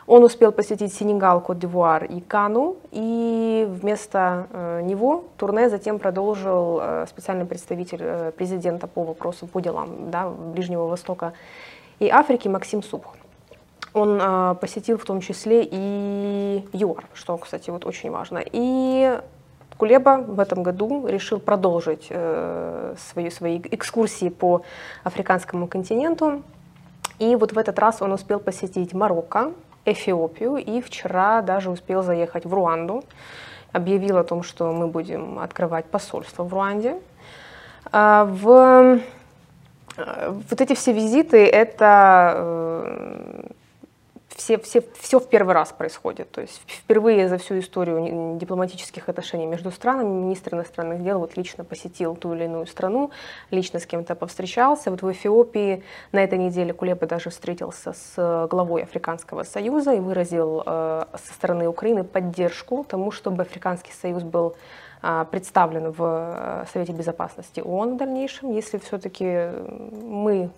Он успел посетить Сенегал, Кот-д'Ивуар и Кану, и вместо э, него турне затем продолжил э, специальный представитель президента по вопросам, по делам да, Ближнего Востока и Африки Максим Субх. Он э, посетил в том числе и ЮАР, что, кстати, вот очень важно. И Кулеба в этом году решил продолжить э, свои, свои экскурсии по африканскому континенту. И вот в этот раз он успел посетить Марокко, Эфиопию и вчера даже успел заехать в Руанду. Объявил о том, что мы будем открывать посольство в Руанде. А, в э, вот эти все визиты — это э, все, все, все в первый раз происходит. То есть впервые за всю историю дипломатических отношений между странами министр иностранных дел вот лично посетил ту или иную страну, лично с кем-то повстречался. Вот в Эфиопии на этой неделе Кулеба даже встретился с главой Африканского союза и выразил э, со стороны Украины поддержку тому, чтобы Африканский союз был э, представлен в э, Совете Безопасности ООН в дальнейшем, если все-таки мы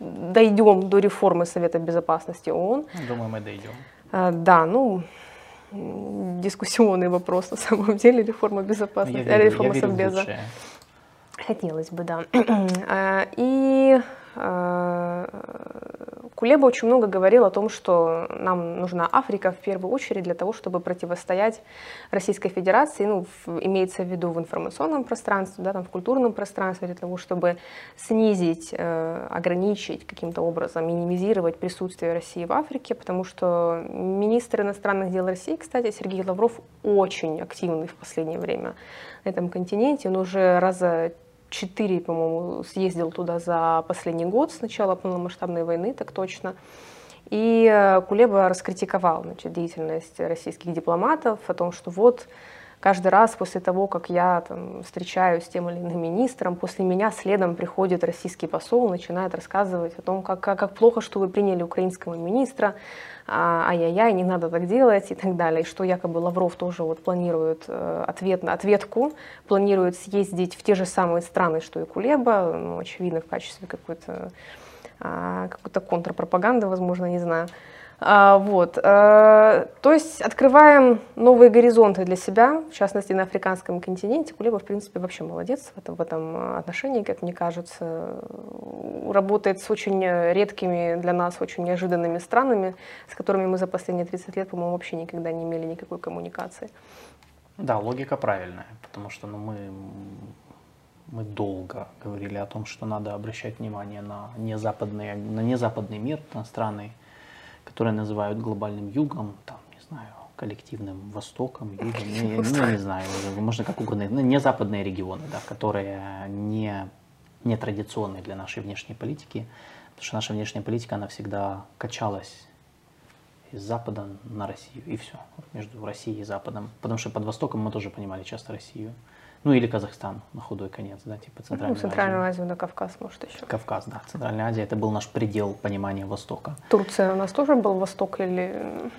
дойдем до реформы Совета Безопасности ООН. Думаю, мы дойдем. А, да, ну, дискуссионный вопрос на самом деле, реформа безопасности, я верю, реформа я верю Совбеза. Хотелось бы, да. А, и а, Кулеба очень много говорил о том, что нам нужна Африка в первую очередь для того, чтобы противостоять Российской Федерации, ну, в, имеется в виду в информационном пространстве, да, там, в культурном пространстве, для того, чтобы снизить, э, ограничить каким-то образом, минимизировать присутствие России в Африке, потому что министр иностранных дел России, кстати, Сергей Лавров, очень активный в последнее время на этом континенте, он уже раза четыре, по-моему, съездил туда за последний год с начала полномасштабной войны, так точно. И э, Кулеба раскритиковал значит, деятельность российских дипломатов о том, что вот каждый раз после того, как я там, встречаюсь с тем или иным министром, после меня следом приходит российский посол, начинает рассказывать о том, как, как, плохо, что вы приняли украинского министра, а, ай-яй-яй, не надо так делать и так далее, и что якобы Лавров тоже вот планирует э, ответ на ответку, планирует съездить в те же самые страны, что и Кулеба, ну, очевидно, в качестве какой-то а, какой-то контрпропаганды, возможно, не знаю. А, вот. А, то есть открываем новые горизонты для себя, в частности на африканском континенте. Кулеба, в принципе, вообще молодец в этом, в этом отношении, как мне кажется. Работает с очень редкими для нас, очень неожиданными странами, с которыми мы за последние 30 лет, по-моему, вообще никогда не имели никакой коммуникации. Да, логика правильная, потому что ну, мы, мы долго говорили о том, что надо обращать внимание на, незападные, на незападный мир, на страны, которые называют глобальным югом, там, не знаю, коллективным востоком, югом, не, ну, не знаю, можно как угодно, ну, не западные регионы, да, которые не, не традиционные для нашей внешней политики, потому что наша внешняя политика, она всегда качалась из Запада на Россию, и все, между Россией и Западом, потому что под Востоком мы тоже понимали часто Россию, ну или Казахстан на худой конец, да, типа Центральную ну, Центральную Азию, Азию, да, Кавказ, может, еще. Кавказ, да, Центральная Азия, это был наш предел понимания Востока. Турция у нас тоже был Восток или...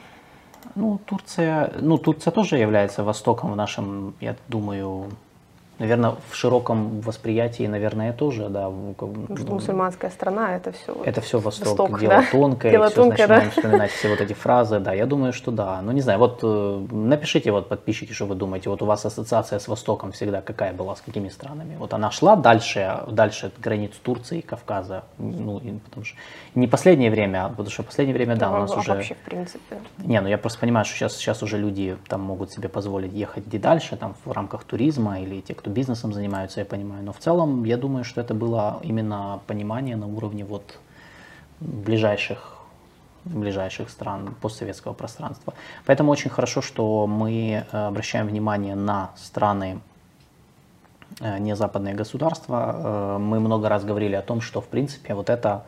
Ну, Турция, ну, Турция тоже является Востоком в нашем, я думаю, Наверное, в широком восприятии, наверное, тоже, да. Потому что мусульманская страна, это все Это все Восток, Восток дело да? тонкое, дело все тонкое, начинаем да? вспоминать все вот эти фразы, да, я думаю, что да. Ну, не знаю, вот э, напишите, вот, подписчики, что вы думаете, вот у вас ассоциация с Востоком всегда какая была, с какими странами? Вот она шла дальше, дальше границ Турции, Кавказа, ну, потому что не последнее время, а потому что последнее время, да, ну, у нас а уже... вообще, в принципе. Не, ну я просто понимаю, что сейчас, сейчас уже люди там могут себе позволить ехать и дальше, там, в рамках туризма, или те, кто кто бизнесом занимаются, я понимаю. Но в целом, я думаю, что это было именно понимание на уровне вот ближайших ближайших стран постсоветского пространства. Поэтому очень хорошо, что мы э, обращаем внимание на страны э, не западные государства. Э, мы много раз говорили о том, что в принципе вот эта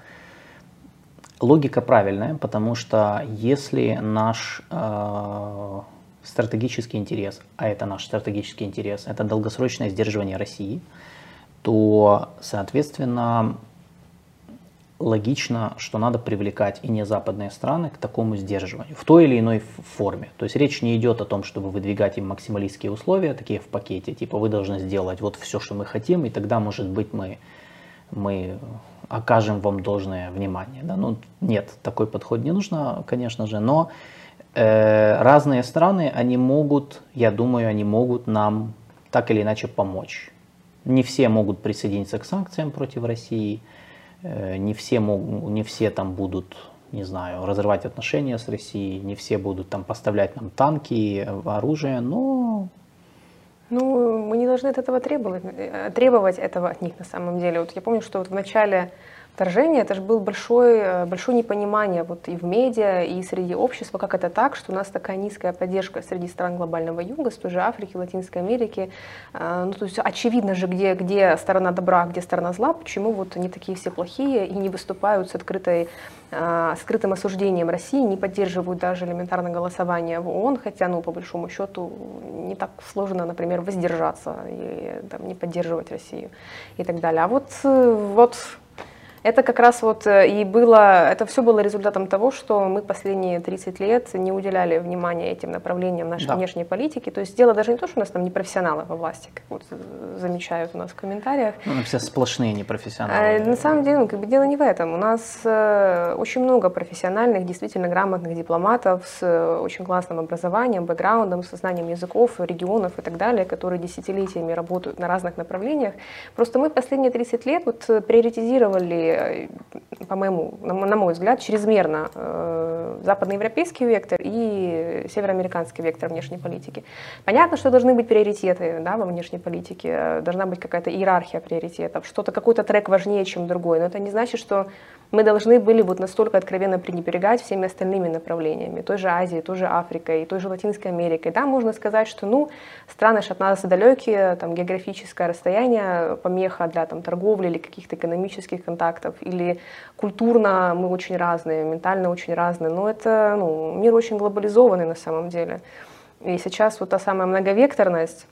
логика правильная, потому что если наш стратегический интерес, а это наш стратегический интерес, это долгосрочное сдерживание России, то, соответственно, логично, что надо привлекать и не западные страны к такому сдерживанию в той или иной форме. То есть речь не идет о том, чтобы выдвигать им максималистские условия, такие в пакете, типа вы должны сделать вот все, что мы хотим, и тогда, может быть, мы, мы окажем вам должное внимание. Да? Ну, нет, такой подход не нужно, конечно же, но разные страны, они могут, я думаю, они могут нам так или иначе помочь. Не все могут присоединиться к санкциям против России, э, не все, могут, не все там будут не знаю, разрывать отношения с Россией, не все будут там поставлять нам танки, оружие, но ну, мы не должны от этого требовать, э, требовать этого от них на самом деле. Вот я помню, что вот в начале вторжения это же было большое, э, большое непонимание вот и в медиа, и среди общества, как это так, что у нас такая низкая поддержка среди стран глобального юга, с той же Африки, Латинской Америки. Э, ну, то есть очевидно же, где, где сторона добра, где сторона зла, почему вот они такие все плохие и не выступают с открытой с скрытым осуждением России, не поддерживают даже элементарно голосование в ООН, хотя, ну, по большому счету, не так сложно, например, воздержаться и там, не поддерживать Россию и так далее. А вот, вот это как раз вот э, и было, это все было результатом того, что мы последние 30 лет не уделяли внимания этим направлениям нашей да. внешней политики. То есть дело даже не то, что у нас там не профессионалы во власти, как вот э, замечают у нас в комментариях. Ну, все сплошные непрофессионалы. А, на самом деле, ну, как бы дело не в этом. У нас э, очень много профессиональных, действительно грамотных дипломатов с очень классным образованием, бэкграундом, со знанием языков, регионов и так далее, которые десятилетиями работают на разных направлениях. Просто мы последние 30 лет вот приоритизировали Э, по-моему, на мой взгляд, чрезмерно э, западноевропейский вектор и североамериканский вектор внешней политики. Понятно, что должны быть приоритеты да, во внешней политике, должна быть какая-то иерархия приоритетов, что-то, какой-то трек важнее, чем другой, но это не значит, что мы должны были вот настолько откровенно пренебрегать всеми остальными направлениями, той же Азией, той же Африкой, той же Латинской Америкой. Да, можно сказать, что ну, страны от нас далекие, там географическое расстояние, помеха для там, торговли или каких-то экономических контактов, или культурно мы очень разные, ментально очень разные, но это ну, мир очень глобализованный на самом деле. И сейчас вот та самая многовекторность,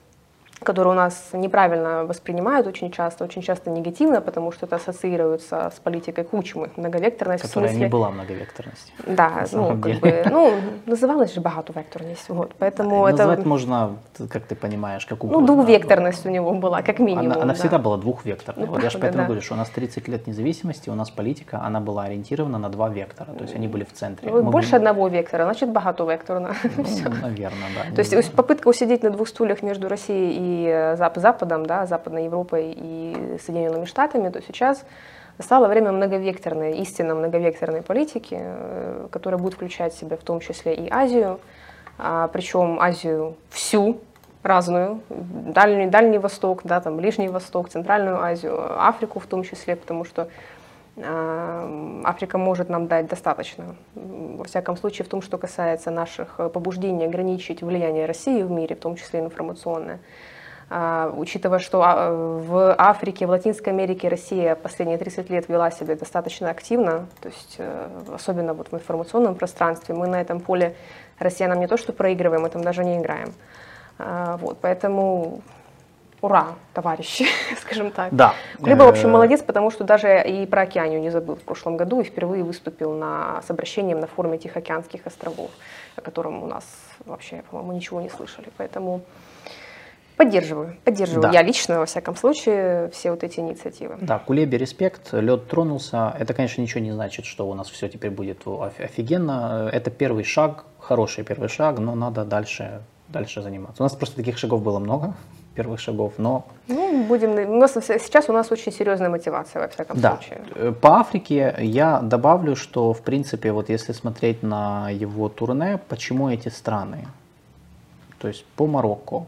которые у нас неправильно воспринимают очень часто, очень часто негативно, потому что это ассоциируется с политикой Кучмы, многовекторность. Которая не была многовекторностью. Да, ну, как бы, ну, называлась же багатовекторность, вот, поэтому да, это... Называть можно, как ты понимаешь, как угодно. Ну, двухвекторность у него была, как минимум. Она, она да. всегда была двухвекторной. Ну, вот я же поэтому да. говорю, что у нас 30 лет независимости, у нас политика, она была ориентирована на два вектора, то есть они были в центре. Ну, больше были... одного вектора, значит, багатовекторно. Ну, наверное, да. То есть попытка усидеть на двух стульях между Россией и и Западом, да, Западной Европой и Соединенными Штатами, то сейчас настало время многовекторной, истинно многовекторной политики, э, которая будет включать в себя в том числе и Азию, а, причем Азию всю, разную, Дальний, Дальний Восток, да, там, Ближний Восток, Центральную Азию, Африку в том числе, потому что э, Африка может нам дать достаточно. Во всяком случае, в том, что касается наших побуждений ограничить влияние России в мире, в том числе информационное. А, учитывая, что а, в Африке, в Латинской Америке Россия последние 30 лет вела себя достаточно активно, то есть э, особенно вот в информационном пространстве, мы на этом поле россиянам не то что проигрываем, мы там даже не играем. А, вот, поэтому ура, товарищи, скажем так. Да. Кулеба, в общем, молодец, потому что даже и про океанию не забыл в прошлом году и впервые выступил на, с обращением на форуме Тихоокеанских островов, о котором у нас вообще, по-моему, ничего не слышали. Поэтому Поддерживаю, поддерживаю. Да. Я лично, во всяком случае, все вот эти инициативы. Да, Кулебе респект, лед тронулся. Это, конечно, ничего не значит, что у нас все теперь будет офигенно. Это первый шаг, хороший первый шаг, но надо дальше, дальше заниматься. У нас просто таких шагов было много, первых шагов, но... Ну, будем... У нас, сейчас у нас очень серьезная мотивация, во всяком да. случае. Э, по Африке я добавлю, что, в принципе, вот если смотреть на его турне, почему эти страны? То есть по Марокко.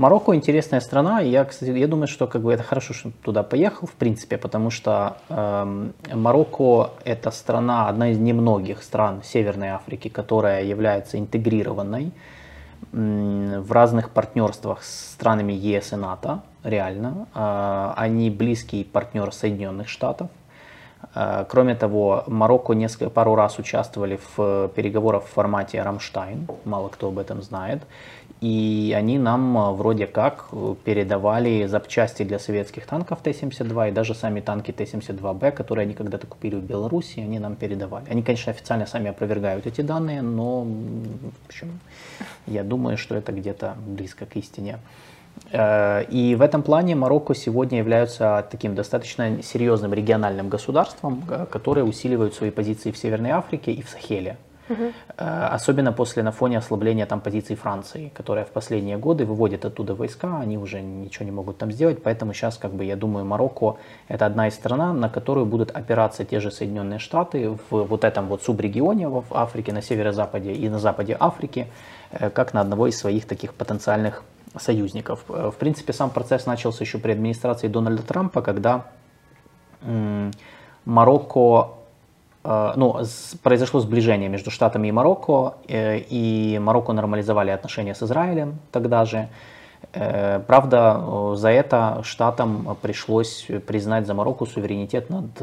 Марокко интересная страна. Я, кстати, я думаю, что как бы это хорошо, что туда поехал, в принципе, потому что э, Марокко это страна, одна из немногих стран Северной Африки, которая является интегрированной э, в разных партнерствах с странами ЕС и НАТО, реально. Э, они близкий партнер Соединенных Штатов. Э, кроме того, Марокко несколько, пару раз участвовали в переговорах в формате «Рамштайн», мало кто об этом знает. И они нам э, вроде как э, передавали запчасти для советских танков Т-72 и даже сами танки Т-72Б, которые они когда-то купили в Беларуси, они нам передавали. Они, конечно, официально сами опровергают эти данные, но в общем, я думаю, что это где-то близко к истине. Э, и в этом плане Марокко сегодня является таким достаточно серьезным региональным государством, которое усиливает свои позиции в Северной Африке и в Сахеле. Угу. Особенно после на фоне ослабления там позиций Франции, которая в последние годы выводит оттуда войска, они уже ничего не могут там сделать, поэтому сейчас, как бы, я думаю, Марокко это одна из стран, на которую будут опираться те же Соединенные Штаты в вот этом вот субрегионе в Африке, на северо-западе и на западе Африки, э, как на одного из своих таких потенциальных союзников. Э, в принципе, сам процесс начался еще при администрации Дональда Трампа, когда Марокко ну, произошло сближение между Штатами и Марокко, э, и Марокко нормализовали отношения с Израилем тогда же. Э, правда, за это Штатам пришлось признать за Марокко суверенитет над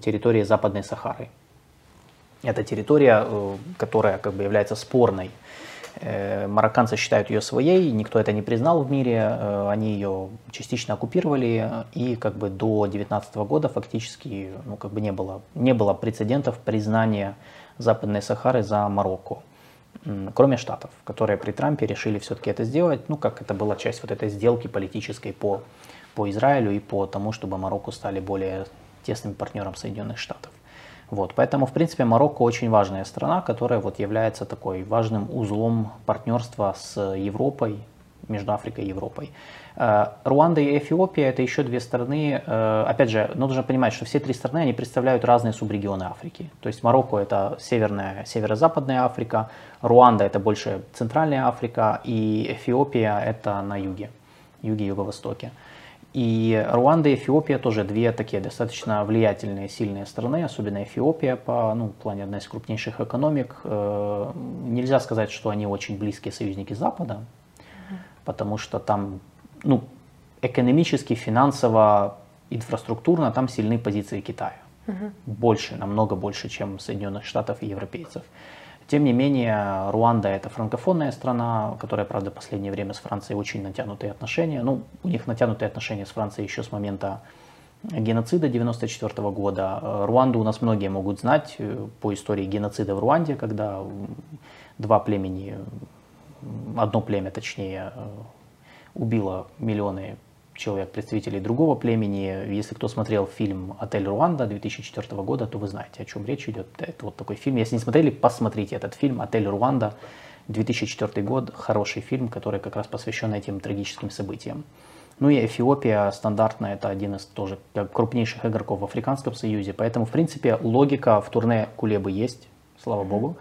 территорией Западной Сахары. Это территория, которая как бы является спорной Э, марокканцы считают ее своей, никто это не признал в мире, э, они ее частично оккупировали, и как бы до 19 года фактически ну, как бы не, было, не было прецедентов признания Западной Сахары за Марокко, кроме Штатов, которые при Трампе решили все-таки это сделать, ну как это была часть вот этой сделки политической по, по Израилю и по тому, чтобы Марокко стали более тесным партнером Соединенных Штатов. Вот, поэтому, в принципе, Марокко очень важная страна, которая вот является такой важным узлом партнерства с Европой, между Африкой и Европой. Э, Руанда и Эфиопия – это еще две страны. Э, опять же, нужно понимать, что все три страны, они представляют разные субрегионы Африки. То есть Марокко – это северная, северо-западная Африка, Руанда – это больше центральная Африка, и Эфиопия – это на юге, юге-юго-востоке. И Руанда и Эфиопия тоже две такие достаточно влиятельные, сильные страны, особенно Эфиопия по ну, в плане одной из крупнейших экономик. Э, нельзя сказать, что они очень близкие союзники Запада, потому что там ну, экономически, финансово, инфраструктурно там сильны позиции Китая. Больше, намного больше, чем Соединенных Штатов и европейцев. Тем не менее, Руанда это франкофонная страна, которая, правда, в последнее время с Францией очень натянутые отношения. Ну, у них натянутые отношения с Францией еще с момента геноцида 1994 года. Руанду у нас многие могут знать э, по истории геноцида в Руанде, когда два племени, одно племя точнее, э, убило миллионы человек, представителей другого племени. Если кто смотрел фильм «Отель Руанда» 2004 года, то вы знаете, о чем речь идет. Это вот такой фильм. Если не смотрели, посмотрите этот фильм «Отель Руанда», 2004 год. Хороший фильм, который как раз посвящен этим трагическим событиям. Ну и Эфиопия стандартно это один из тоже крупнейших игроков в Африканском Союзе. Поэтому, в принципе, логика в турне Кулебы есть, слава богу.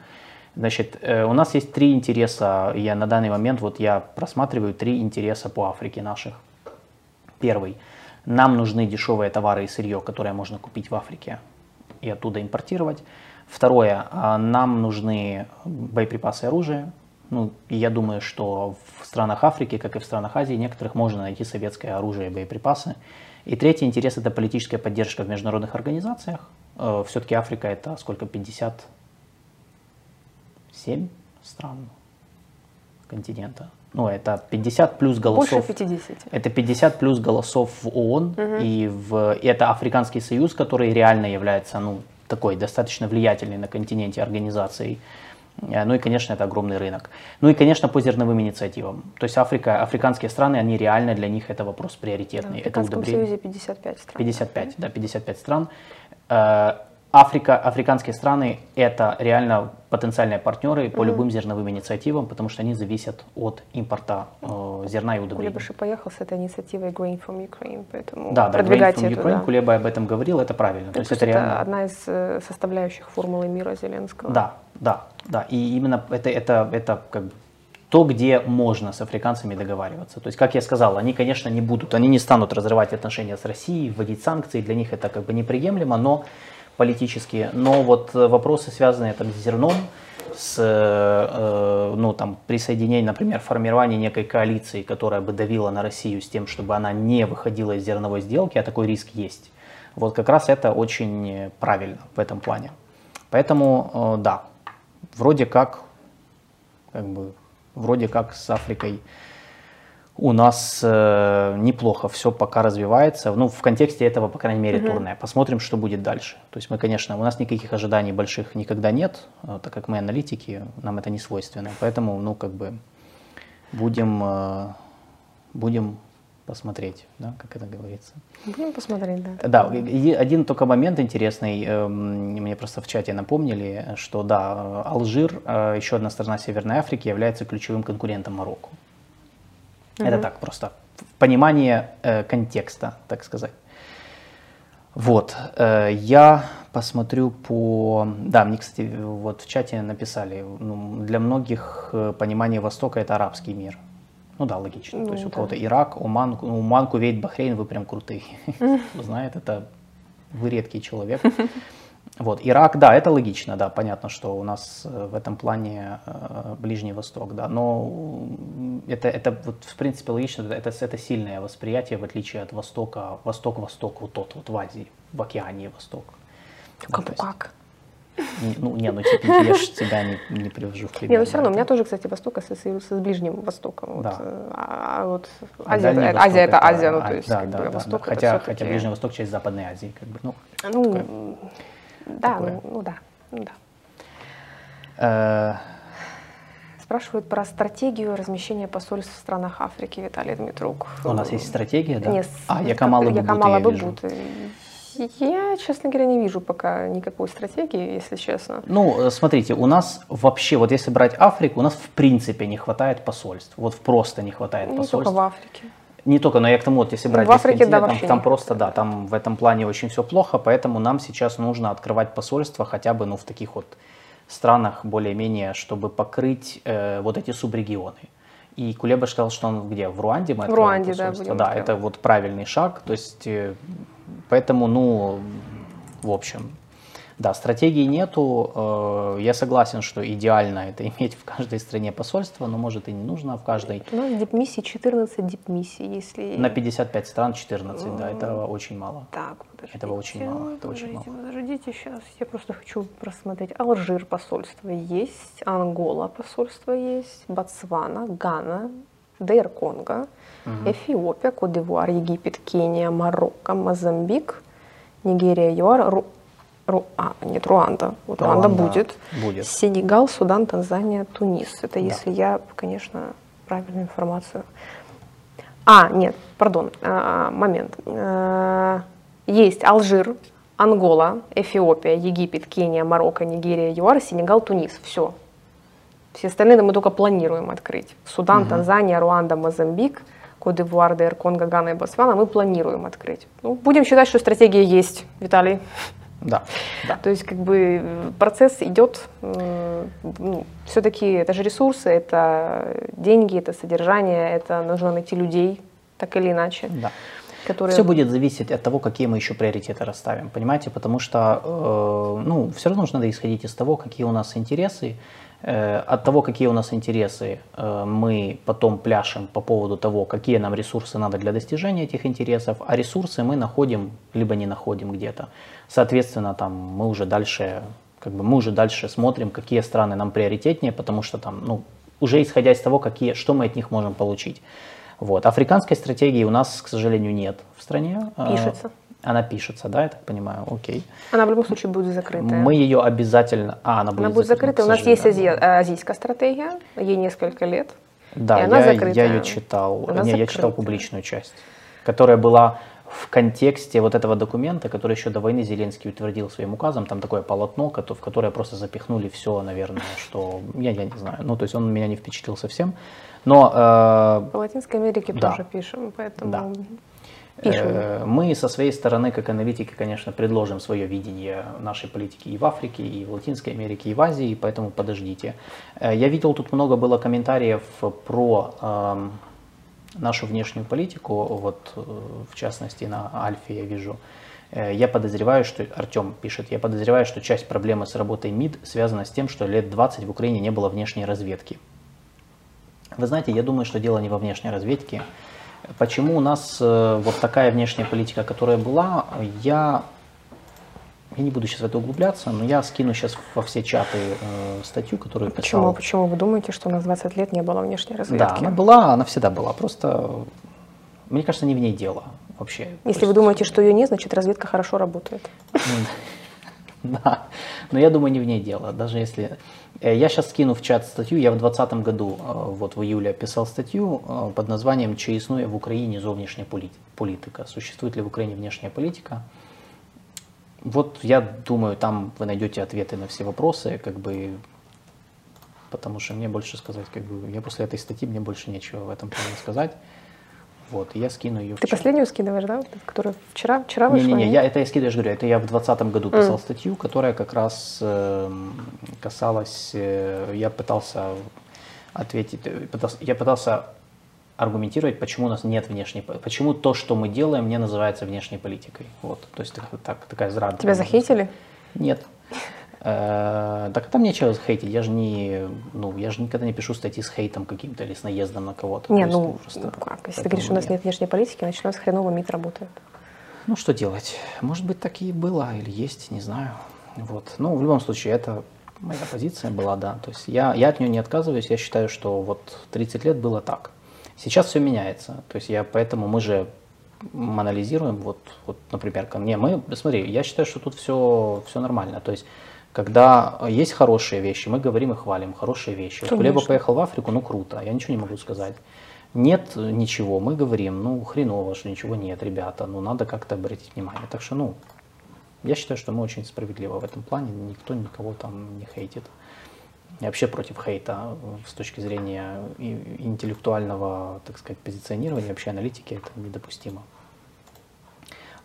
Значит, э, у нас есть три интереса. Я на данный момент, вот я просматриваю три интереса по Африке наших. Первый. Нам нужны дешевые товары и сырье, которые можно купить в Африке и оттуда импортировать. Второе. А, нам нужны боеприпасы и оружие. Ну, я думаю, что в странах Африки, как и в странах Азии, некоторых можно найти советское оружие и боеприпасы. И третий интерес – это политическая поддержка в международных организациях. Э, Все-таки Африка – это сколько, 57 стран континента? Ну, это 50 плюс голосов. Больше 50. Это 50 плюс голосов в ООН, угу. и, в, и это Африканский союз, который реально является, ну, такой достаточно влиятельной на континенте организацией. Э, ну и, конечно, это огромный рынок. Ну и, конечно, по зерновым инициативам. То есть Африка, африканские страны, они реально для них это вопрос приоритетный. Да, в Африканском это удобрение. Союзе 55 стран. 55, да, 55 стран. Африка, африканские страны – это реально потенциальные партнеры по mm-hmm. любым зерновым инициативам, потому что они зависят от импорта э, зерна и удобрений. Кулеба же поехал с этой инициативой Grain from Ukraine, поэтому да, да, Grain from Ukraine, да. Кулеба об этом говорил, это правильно. То, То есть это, это реально... одна из э, составляющих формулы мира Зеленского. Да, да, да. И именно это, это, это как бы то, где можно с африканцами договариваться. То есть, как я сказал, они, конечно, не будут, они не станут разрывать отношения с Россией, вводить санкции, для них это как бы неприемлемо, но политические, но вот э, вопросы, связанные там, с зерном, с э, ну, там, присоединением, например, формирования некой коалиции, которая бы давила на Россию с тем, чтобы она не выходила из зерновой сделки, а такой риск есть. Вот как раз это очень правильно в этом плане. Поэтому, э, да, вроде как, как бы, вроде как с Африкой у нас э, неплохо все пока развивается. Ну, в контексте этого, по крайней мере, угу. турне. Посмотрим, что будет дальше. То есть мы, конечно, у нас никаких ожиданий больших никогда нет, э, так как мы аналитики, нам это не свойственно. Поэтому, ну, как бы будем, э, будем посмотреть, да, как это говорится. Будем посмотреть, да. Да, один только момент интересный, эм, мне просто в чате напомнили, что да, Алжир, э, еще одна страна Северной Африки, является ключевым конкурентом Марокко. Угу. Это так просто, понимание э, контекста, так сказать. Вот, э, я посмотрю по... Да, мне, кстати, вот в чате написали, ну, для многих понимание Востока это арабский мир. Ну да, логично. Ну, То есть да. у кого-то Ирак, Оман, ну, Оман, Кувейт, Бахрейн, вы прям крутые. Знает, это вы редкий человек. Вот, Ирак, да, это логично, да, понятно, что у нас э, в этом плане э, Ближний Восток, да, но это, это вот, в принципе, логично, это, это сильное восприятие, в отличие от Востока, Восток-Восток, вот тот вот в Азии, в океане Восток. Как? Да, как? Ну, не, ну типа, я же тебя не, не привожу в пример. Не, ну все равно, у меня тоже, кстати, Восток ассоциируется с Ближним Востоком. Вот, да. А, а вот Азия, это, Восток, Азия это, Азия, ну то есть да, да, да, Восток да. Хотя, хотя Ближний Восток часть Западной Азии, как бы, ну, ну да, такое. Ну, ну да, ну да. Э... Спрашивают про стратегию размещения посольств в странах Африки, Виталий Дмитрук. У нас есть стратегия, да? Нет, а, Якамала Бубуты, Якамала Бубуты. Я, честно говоря, не вижу пока никакой стратегии, если честно. Ну, э, смотрите, у нас вообще, вот если брать Африку, у нас в принципе не хватает посольств. Вот просто не хватает не посольств. Только в Африке. Не только, но я к тому, вот если брать в Африке, да, там, там просто, да, там в этом плане очень все плохо, поэтому нам сейчас нужно открывать посольства хотя бы, ну, в таких вот странах более-менее, чтобы покрыть э, вот эти субрегионы. И Кулеба сказал, что он где? В Руанде мы В Руанде, да, будем Да, это вот правильный шаг. То есть э, Поэтому, ну, в общем, да, стратегии нету. Э, я согласен, что идеально это иметь в каждой стране посольство, но может и не нужно в каждой. У нас дипмиссий 14 дипмиссий, если... На 55 стран 14, да, этого очень мало. Так, подождите. Этого очень мало, это подождите, очень мало. Подождите, сейчас я просто хочу просмотреть. Алжир посольство есть, Ангола посольство есть, Ботсвана, Гана, Дейр Конго, угу. Эфиопия, Кодивуар, Египет, Кения, Марокко, Мозамбик, Нигерия, ЮАР, Ру, Ру, а, нет, Руанда. Вот Руанда, Руанда будет. будет. Сенегал, Судан, Танзания, Тунис. Это да. если я, конечно, правильную информацию. А, нет, пардон, а, момент. А, есть Алжир, Ангола, Эфиопия, Египет, Кения, Марокко, Нигерия, ЮАР, Сенегал, Тунис. Все. Все остальные мы только планируем открыть. Судан, угу. Танзания, Руанда, Мозамбик, Кодивуар, ДР, Конго, Гана и Ботсвана мы планируем открыть. Ну, будем считать, что стратегия есть, Виталий. Да, да. То есть как бы процесс идет, ну, все-таки это же ресурсы, это деньги, это содержание, это нужно найти людей, так или иначе. Да. Которые... Все будет зависеть от того, какие мы еще приоритеты расставим, понимаете? Потому что, э, ну, все равно нужно исходить из того, какие у нас интересы, Э, от того, какие у нас интересы, э, мы потом пляшем по поводу того, какие нам ресурсы надо для достижения этих интересов, а ресурсы мы находим, либо не находим где-то. Соответственно, там мы уже дальше, как бы мы уже дальше смотрим, какие страны нам приоритетнее, потому что там, ну, уже исходя из того, какие, что мы от них можем получить. Вот. Африканской стратегии у нас, к сожалению, нет в стране. Пишется. Она пишется, да, я так понимаю, окей. Она в любом случае будет закрытая. Мы ее обязательно... А, она будет Она будет закрыта. У нас есть ази... азийская стратегия, ей несколько лет. Да, и она я, закрыта. я ее читал. Она Не, закрыта. я читал публичную часть, которая была в контексте вот этого документа, который еще до войны Зеленский утвердил своим указом, там такое полотно, в которое просто запихнули все, наверное, что я, я не знаю. Ну, то есть он меня не впечатлил совсем. Но, э, По Латинской Америке да. тоже пишем, поэтому... Да. Пишем. Э, мы со своей стороны, как аналитики, конечно, предложим свое видение нашей политики и в Африке, и в Латинской Америке, и в Азии, поэтому подождите. Э, я видел, тут много было комментариев про э, нашу внешнюю политику, вот э, в частности на Альфе я вижу. Я подозреваю, что, Артем пишет, я подозреваю, что часть проблемы с работой МИД связана с тем, что лет 20 в Украине не было внешней разведки. Вы знаете, я думаю, что дело не во внешней разведке. Почему у нас э, вот такая внешняя политика, которая была, я, я не буду сейчас в это углубляться, но я скину сейчас во все чаты э, статью, которую почему, писал. Почему вы думаете, что у нас 20 лет не было внешней разведки? Да, она была, она всегда была, просто, мне кажется, не в ней дело вообще. Если есть... вы думаете, что ее нет, значит разведка хорошо работает. Да, но я думаю, не в ней дело. Даже если... Э, я сейчас скину в чат статью, я в 2020 году, э, вот в июле писал статью э, под названием «Чи існує в Украине зовнішня политика?» Существует ли в Украине внешняя политика? Вот я думаю, там вы найдете ответы на все вопросы, как бы, потому что мне больше сказать, как бы, я после этой статьи, мне больше нечего в этом плане сказать. Вот, я скину ее. Ты последнюю скидываешь, да? Которая вчера, вчера вышла? Не-не-не, я, это я скидываю, я говорю, это я в 2020 году писал mm. статью, которая как раз э, касалась, э, я пытался ответить, э, пытался, я пытался аргументировать, почему у нас нет внешней, почему то, что мы делаем, не называется внешней политикой. Вот, то есть так, так такая зрада. Тебя захейтили? Нет. Э, так там нечего хейтить, я же не, ну, я же никогда не пишу статьи с хейтом каким-то или с наездом на кого-то. Не, ну, просто, ну как, если ты говоришь, у нас нет внешней политики, значит у нас хреново МИД работает. Ну, что делать? Может быть, так и было или есть, не знаю. Вот. Ну, в любом случае, это моя позиция была, да. То есть я, я от нее не отказываюсь, я считаю, что вот 30 лет было так. Сейчас все меняется. То есть я поэтому мы же анализируем, вот, вот, например, ко мне, мы, смотри, я считаю, что тут все, все нормально. То есть когда есть хорошие вещи, мы говорим и хвалим хорошие вещи. Конечно. Вот Кулеба поехал в Африку, ну круто, я ничего не могу сказать. Нет ничего, мы говорим, ну хреново, что ничего нет, ребята, ну надо как-то обратить внимание. Так что, ну, я считаю, что мы очень справедливы в этом плане, никто никого там не хейтит. Я вообще против хейта с точки зрения интеллектуального, так сказать, позиционирования, вообще аналитики, это недопустимо.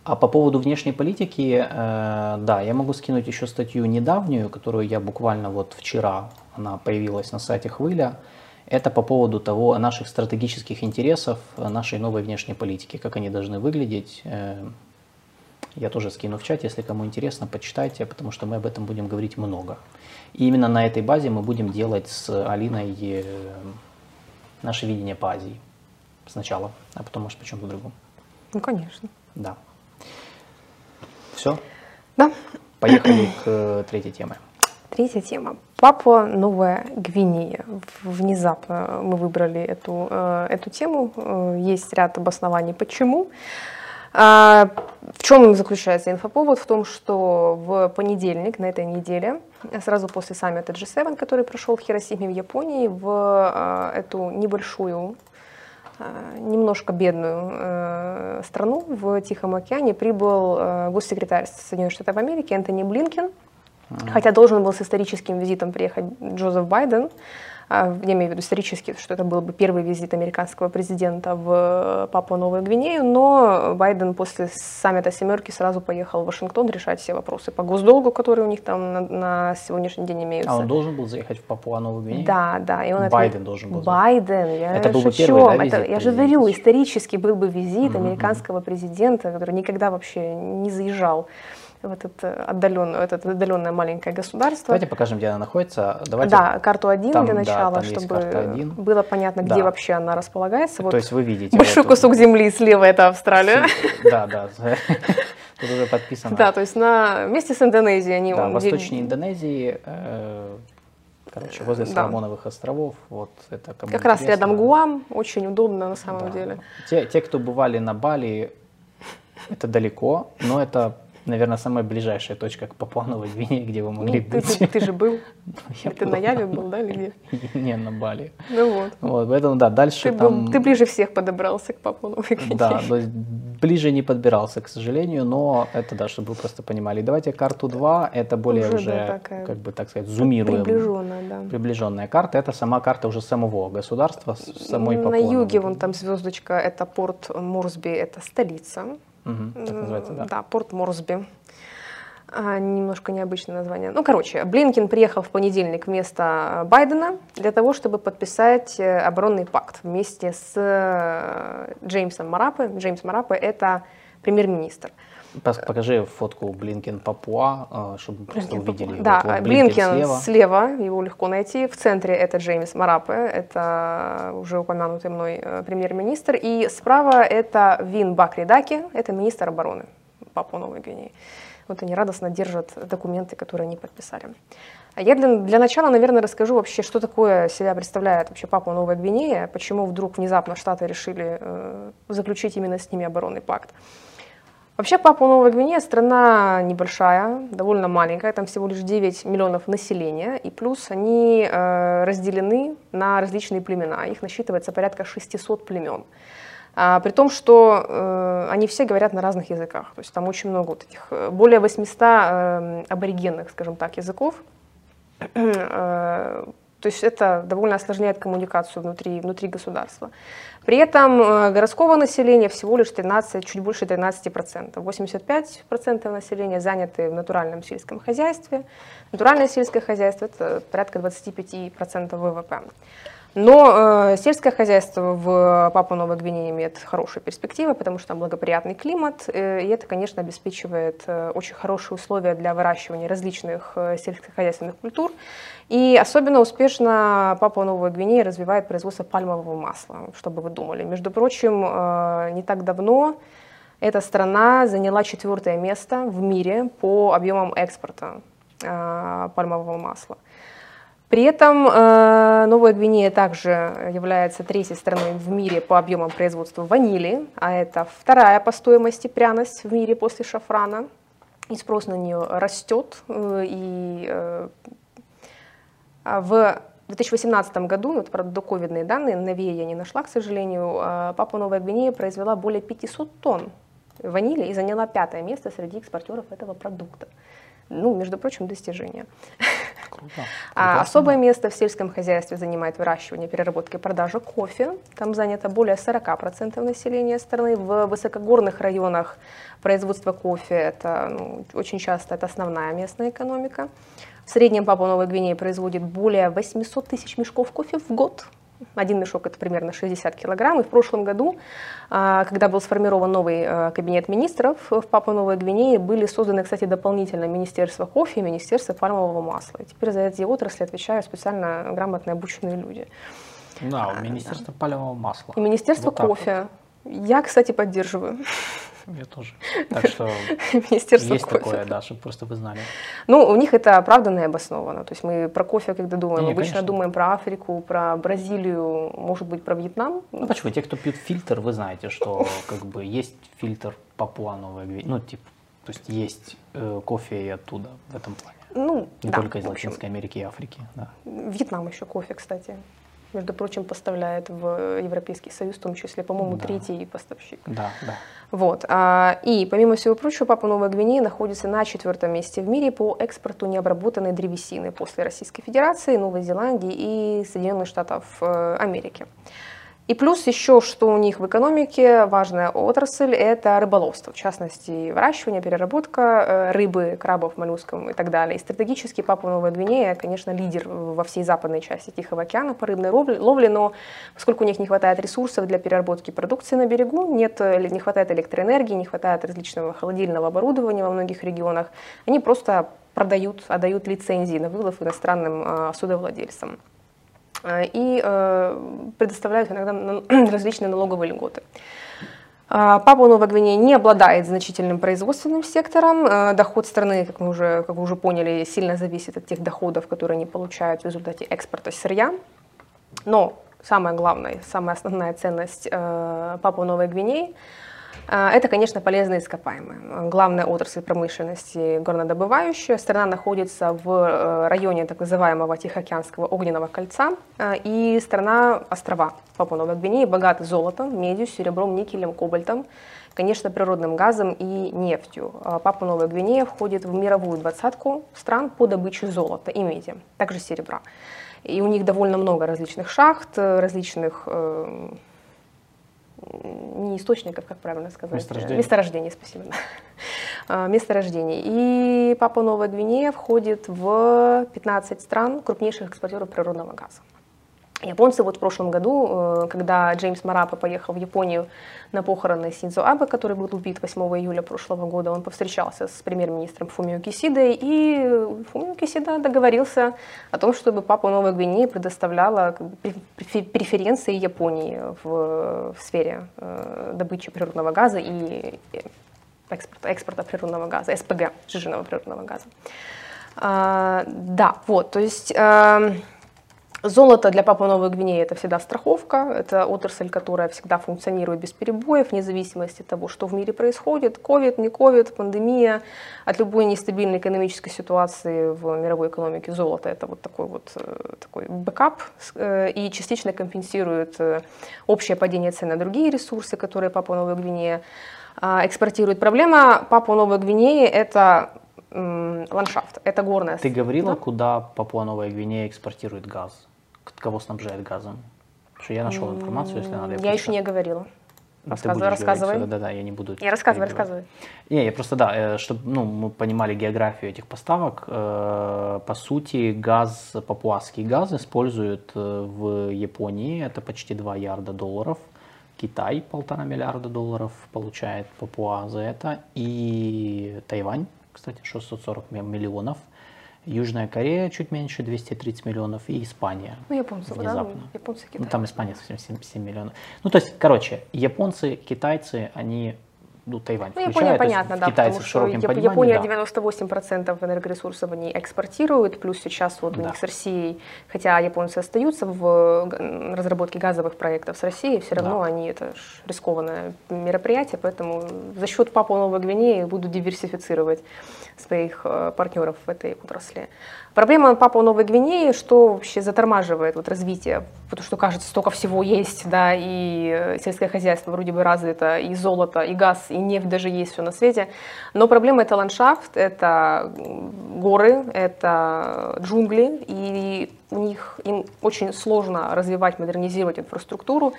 А по поводу внешней политики, э, да, я могу скинуть еще статью недавнюю, которую я буквально вот вчера, она появилась на сайте Хвыля. Это по поводу того, наших стратегических интересов нашей новой внешней политики, как они должны выглядеть. Э, я тоже скину в чат, если кому интересно, почитайте, потому что мы об этом будем говорить много. И именно на этой базе мы будем делать с Алиной э, наше видение по Азии сначала, а потом, может, почему-то другому. Ну, конечно. Да. Все? Да. Поехали к э, третьей теме. Третья тема. Папа Новая Гвинея. Внезапно мы выбрали эту, э, эту тему. Э, есть ряд обоснований, почему. А, в чем заключается инфоповод? В том, что в понедельник на этой неделе, сразу после саммита G7, который прошел в Хиросиме в Японии, в эту небольшую немножко бедную э, страну в Тихом океане прибыл э, госсекретарь Соединенных Штатов Америки Энтони Блинкен, хотя должен был с историческим визитом приехать Джозеф Байден, я имею в виду исторически, что это был бы первый визит американского президента в Папуа-Новую Гвинею, но Байден после саммита «семерки» сразу поехал в Вашингтон решать все вопросы по госдолгу, которые у них там на, на сегодняшний день имеются. А он должен был заехать в Папуа-Новую Гвинею? Да, да. И он Байден это... должен был Байден, я это был бы первый, да, визит это, Я же говорю, исторически был бы визит mm-hmm. американского президента, который никогда вообще не заезжал в этот э, отдаленное, этот отдаленное маленькое государство. Давайте покажем, где она находится. Давайте да, карту 1 там, для начала, да, чтобы было понятно, где да. вообще она располагается. Вот То есть вы видите. Большой вот, кусок земли слева это Австралия. Да, да. Тут уже подписано. Да, то есть на вместе с Индонезией они... Да, восточнее Индонезии, э, короче, возле да. Соломоновых островов, вот это Как интересно. раз рядом Гуам, очень удобно на самом да. деле. Те, те, кто бывали на Бали, это далеко, но это наверное, самая ближайшая точка к Папуановой Гвинее, где вы могли ну, быть. Ты, ты, же был? Я ты был, на Яве был, да, или где? Не, на Бали. Ну вот. Вот, поэтому, да, дальше ты там... Был, ты ближе всех подобрался к Папуановой Гвинее. Да, то есть ближе не подбирался, к сожалению, но это, да, чтобы вы просто понимали. Давайте карту 2, это более уже, уже да, такая, как бы, так сказать, зумируем. Приближенная, да. Приближенная карта, это сама карта уже самого государства, самой На юге, вон там звездочка, это порт Морсби, это столица. Угу, так называется, да. Да, порт Морсби. А, немножко необычное название. Ну, короче, Блинкин приехал в понедельник вместо Байдена для того, чтобы подписать э, оборонный пакт вместе с э, Джеймсом Марапой. Джеймс Марапа – это премьер-министр. Покажи фотку Блинкен Папуа, э, чтобы просто Блинкен, увидели. Да, вот, вот Блинкен, слева. слева, его легко найти. В центре это Джеймс Марапе, это уже упомянутый мной премьер-министр. И справа это Вин Бакридаки, это министр обороны Папуа Новой Гвинеи. Вот они радостно держат документы, которые они подписали. А я для, для начала, наверное, расскажу вообще, что такое себя представляет вообще Папуа Новая Гвинея, почему вдруг внезапно Штаты решили э, заключить именно с ними оборонный пакт. Вообще Папуа Новая Гвинея страна небольшая, довольно маленькая, там всего лишь 9 миллионов населения, и плюс они э, разделены на различные племена, их насчитывается порядка 600 племен. А, при том, что э, они все говорят на разных языках, то есть там очень много вот этих, э, более 800 э, аборигенных, скажем так, языков, э, то есть это довольно осложняет коммуникацию внутри, внутри государства. При этом э, городского населения всего лишь 13, чуть больше 13%. 85% населения заняты в натуральном сельском хозяйстве. Натуральное сельское хозяйство – это порядка 25% ВВП. Но э, сельское хозяйство в Папу Новой Гвинее имеет хорошие перспективы, потому что там благоприятный климат, э, и это, конечно, обеспечивает э, очень хорошие условия для выращивания различных э, сельскохозяйственных культур. И особенно успешно Папа Новая Гвинея развивает производство пальмового масла, чтобы вы думали. Между прочим, э, не так давно эта страна заняла четвертое место в мире по объемам экспорта э, пальмового масла. При этом э, Новая Гвинея также является третьей страной в мире по объемам производства ванили, а это вторая по стоимости пряность в мире после шафрана. И спрос на нее растет. Э, и э, в 2018 году, ну, это, правда, доковидные данные, новее я не нашла, к сожалению, Папа Новая Гвинея произвела более 500 тонн ванили и заняла пятое место среди экспортеров этого продукта. Ну, между прочим, достижение. Круто. А особое место в сельском хозяйстве занимает выращивание, переработка и продажа кофе. Там занято более 40% населения страны. В высокогорных районах производство кофе это ну, очень часто это основная местная экономика. В среднем Папуа Новой Гвинеи производит более 800 тысяч мешков кофе в год. Один мешок это примерно 60 килограмм. И в прошлом году, а, когда был сформирован новый а, кабинет министров в Папуа Новой Гвинее, были созданы, кстати, дополнительно Министерство кофе и Министерство пальмового масла. И теперь за эти отрасли отвечают специально грамотные обученные люди. Да, Министерство да. пальмового масла. И Министерство вот кофе. Вот. Я, кстати, поддерживаю. Я тоже. Так что Министерство есть кофе. такое, да, чтобы просто вы знали. Ну, у них это оправданно и обосновано. То есть мы про кофе, когда думаем, Не, обычно конечно. думаем про Африку, про Бразилию, может быть, про Вьетнам. Ну, почему? Те, кто пьют фильтр, вы знаете, что как бы есть фильтр Папуа Новая Гвинея. Ну, типа, то есть есть э, кофе и оттуда в этом плане. Ну, Не да, только из Латинской Америки и Африки. Да. Вьетнам еще кофе, кстати между прочим, поставляет в Европейский Союз, в том числе, по-моему, да. третий поставщик. Да, да. Вот. А, и, помимо всего прочего, Папа Новая Гвинея находится на четвертом месте в мире по экспорту необработанной древесины после Российской Федерации, Новой Зеландии и Соединенных Штатов э, Америки. И плюс еще, что у них в экономике важная отрасль – это рыболовство, в частности, выращивание, переработка э, рыбы, крабов, моллюсков и так далее. И стратегически Папуа Новая Гвинея, конечно, лидер во всей западной части Тихого океана по рыбной ловле, но поскольку у них не хватает ресурсов для переработки продукции на берегу, нет, э, не хватает электроэнергии, не хватает различного холодильного оборудования во многих регионах, они просто продают, отдают лицензии на вылов иностранным э, судовладельцам. Э, и э, предоставляют иногда различные налоговые льготы. А, Папуа Новая Гвинея не обладает значительным производственным сектором. Э, доход страны, как мы уже, как вы уже поняли, сильно зависит от тех доходов, которые они получают в результате экспорта сырья. Но самое главное, самая основная ценность Папуа Новой Гвинеи – это, конечно, полезные ископаемые. Главная отрасль промышленности горнодобывающая. Страна находится в э, районе так называемого Тихоокеанского огненного кольца. А, и страна острова Папуа Новой Гвинеи богата золотом, медью, серебром, никелем, кобальтом конечно, природным газом и нефтью. А, Папуа Новая Гвинея входит в мировую двадцатку стран по добыче золота и меди, также серебра. И у них довольно много различных шахт, различных э, не источников, как правильно сказать. Месторождений. Месторождений, спасибо. А, месторождений. И Папа Новая Гвинея входит в 15 стран крупнейших экспортеров природного газа. Японцы вот в прошлом году, э, когда Джеймс Марапа поехал в Японию на похороны Синзо Абе, который был убит 8 июля прошлого года, он повстречался с премьер-министром Фумио Кисидой, и Фумио Кисида договорился о том, чтобы Папа Новой Гвинеи предоставляла преференции Японии в, в сфере э, добычи природного газа и экспорта, экспорта природного газа, СПГ, сжиженного природного газа. А, да, вот, то есть... Золото для Папуа Новой Гвинеи это всегда страховка, это отрасль, которая всегда функционирует без перебоев, вне зависимости от того, что в мире происходит, ковид, не ковид, пандемия, от любой нестабильной экономической ситуации в мировой экономике золото это вот такой вот э, такой backup э, и частично компенсирует э, общее падение цен на другие ресурсы, которые Папуа Новая Гвинея а, экспортирует. Проблема Папуа Новой Гвинеи это ландшафт, это горная. Ты говорила, да? куда Папуа Новая Гвинея экспортирует газ? Кого снабжает газом? Потому что я нашел информацию, если надо. Я, я еще не говорила. А Рассказывай, рассказывай. Да, да, я не буду. Я рассказывай, рассказывай. Не, я просто, да, э, чтобы ну, мы понимали географию этих поставок, э, по сути, газ, папуасский газ используют э, в Японии, это почти 2 ярда долларов. Китай полтора миллиарда долларов получает Папуа за это. И Тайвань, кстати, 640 миллионов. Южная Корея чуть меньше, 230 миллионов, и Испания. Ну, японцы, внезапно. да? Японцы, Китай. Ну, там Испания совсем 7, 7 миллионов. Ну, то есть, короче, японцы, китайцы, они ну, Тайвань ну, Япония, понятно, да, потому что Япония да. 98% энергоресурсов они экспортируют, плюс сейчас вот да. у них с Россией, хотя японцы остаются в разработке газовых проектов с Россией, все равно да. они, это рискованное мероприятие, поэтому за счет Папуа Новой Гвинеи будут диверсифицировать своих э, партнеров в этой отрасли. Проблема Папуа Новой Гвинеи, что вообще затормаживает вот развитие, потому что кажется, столько всего есть, да, и э, сельское хозяйство вроде бы развито, и золото, и газ, и нефть даже есть все на свете. Но проблема это ландшафт, это горы, это джунгли, и у них им очень сложно развивать, модернизировать инфраструктуру.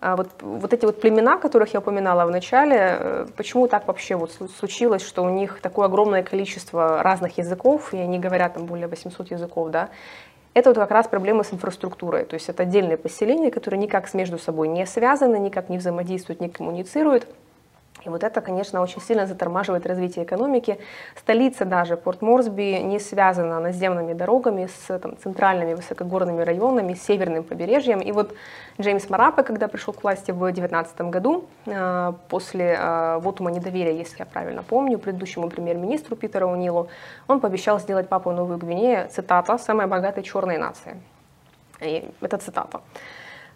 А вот, вот эти вот племена, которых я упоминала в начале, э, почему так вообще вот случилось, что у них такое огромное количество разных языков, и они говорят там более 800 языков, да, это вот как раз проблема с инфраструктурой. То есть это отдельные поселения, которые никак между собой не связаны, никак не взаимодействуют, не коммуницируют. И вот это, конечно, очень сильно затормаживает развитие экономики. Столица даже, Порт Морсби, не связана наземными дорогами с там, центральными высокогорными районами, с северным побережьем. И вот Джеймс Марапе, когда пришел к власти в 2019 году, э, после э, вотума недоверия, если я правильно помню, предыдущему премьер-министру Питеру Унилу, он пообещал сделать Папу Новую Гвинею, цитата, «самой богатой черной нации». И это цитата.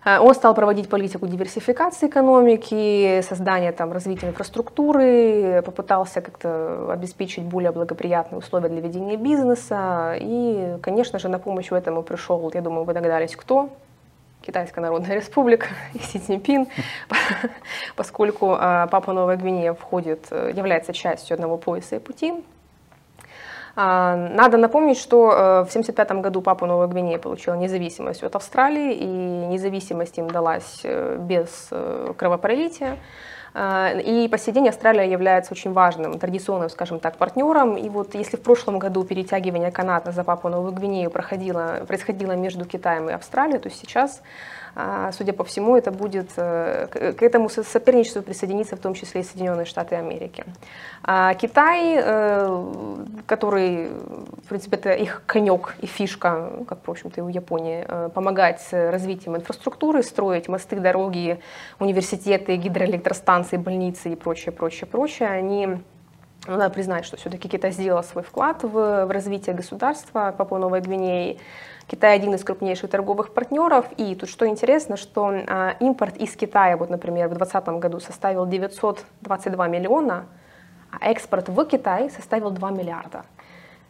Э, он стал проводить политику диверсификации экономики, создания там, развития инфраструктуры, попытался как-то обеспечить более благоприятные условия для ведения бизнеса. И, конечно же, на помощь этому пришел, я думаю, вы догадались, кто? Китайская Народная Республика и Си Цзиньпин, поскольку э, Папа Новая Гвинея входит, э, является частью одного пояса и пути, надо напомнить, что э, в 1975 году Папа Новая Гвинея получила независимость от Австралии, и независимость им далась э, без э, кровопролития. И по сей день Австралия является очень важным, традиционным, скажем так, партнером. И вот если в прошлом году перетягивание каната за Папу Новую Гвинею проходило, происходило между Китаем и Австралией, то сейчас а, судя по всему, это будет, э, к этому соперничеству присоединиться в том числе и Соединенные Штаты Америки. А Китай, э, который, в принципе, это их конек и фишка, как, в общем-то, и у Японии, э, помогать с развитием инфраструктуры, строить мосты, дороги, университеты, гидроэлектростанции, больницы и прочее, прочее, прочее, они ну, надо признать, что все-таки Китай сделал свой вклад в, в развитие государства Папуа Новой Гвинеи. Китай один из крупнейших торговых партнеров. И тут что интересно, что а, импорт из Китая, вот, например, в 2020 году составил 922 миллиона, а экспорт в Китай составил 2 миллиарда.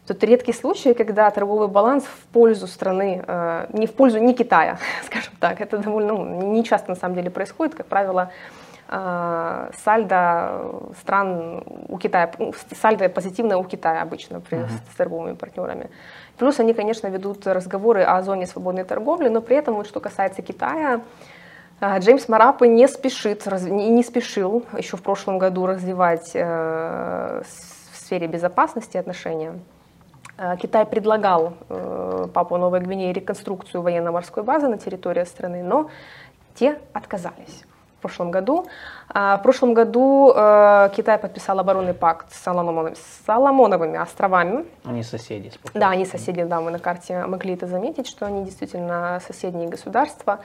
Тут редкий случай, когда торговый баланс в пользу страны, э, не в пользу не Китая, скажем так. Это довольно ну, не часто на самом деле происходит. Как правило, э, сальдо стран у Китая, сальдо позитивное у Китая обычно при, uh-huh. с торговыми партнерами. Плюс они, конечно, ведут разговоры о зоне свободной торговли, но при этом, вот, что касается Китая, а, Джеймс Мараппе не спешит, не спешил еще в прошлом году развивать э, в сфере безопасности отношения. А, Китай предлагал э, Папу Новой Гвинеи реконструкцию военно-морской базы на территории страны, но те отказались прошлом году. А, в прошлом году э, Китай подписал оборонный пакт с Соломоновыми, Соломоновыми островами. Они соседи. Спокойно. Да, они соседи, да, мы на карте могли это заметить, что они действительно соседние государства.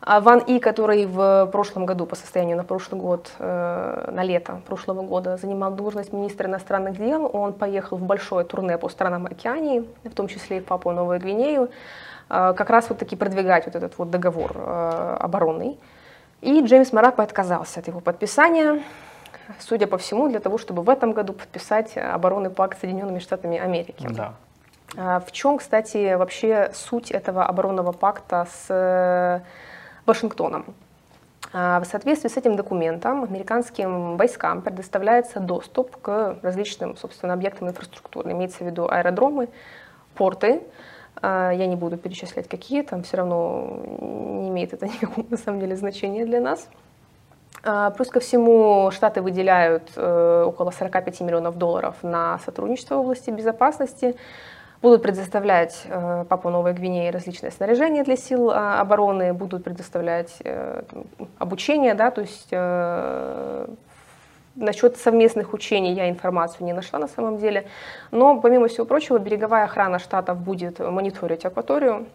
А Ван И, который в прошлом году, по состоянию на прошлый год, э, на лето прошлого года, занимал должность министра иностранных дел, он поехал в большое турне по странам Океании, в том числе и в Папуа Новую Гвинею. как раз вот таки продвигать вот этот вот договор оборонный. И Джеймс Мараппо отказался от его подписания, судя по всему, для того, чтобы в этом году подписать оборонный пакт с Соединенными Штатами Америки. Да. В чем, кстати, вообще суть этого оборонного пакта с э, Вашингтоном? В соответствии с этим документом американским войскам предоставляется доступ к различным, собственно, объектам инфраструктуры. Имеется в виду аэродромы, порты, а, я не буду перечислять какие, там все равно не имеет это никакого на самом деле значения для нас. А, плюс ко всему Штаты выделяют э, около 45 миллионов долларов на сотрудничество в области безопасности, будут предоставлять э, Папу Новой Гвинеи различное снаряжение для сил а, обороны, будут предоставлять э, обучение, да, то есть Насчет совместных учений я информацию не нашла на самом деле. Но, помимо всего прочего, береговая охрана штатов будет мониторить акваторию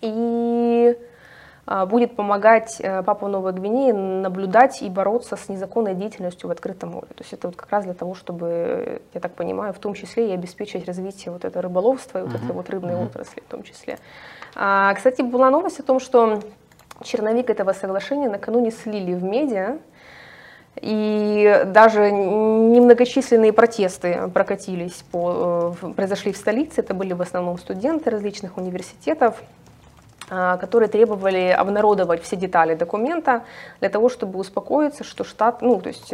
и а, будет помогать э, Папу Новой Гвинеи наблюдать и бороться с незаконной деятельностью в открытом море. То есть это вот как раз для того, чтобы, я так понимаю, в том числе и обеспечить развитие вот этого рыболовства и вот этой вот рыбной отрасли в том числе. А, кстати, была новость о том, что черновик этого соглашения накануне слили в медиа, и даже немногочисленные протесты прокатились, по, э, произошли в столице. Это были в основном студенты различных университетов, а, которые требовали обнародовать все детали документа для того, чтобы успокоиться, что штат, ну, то есть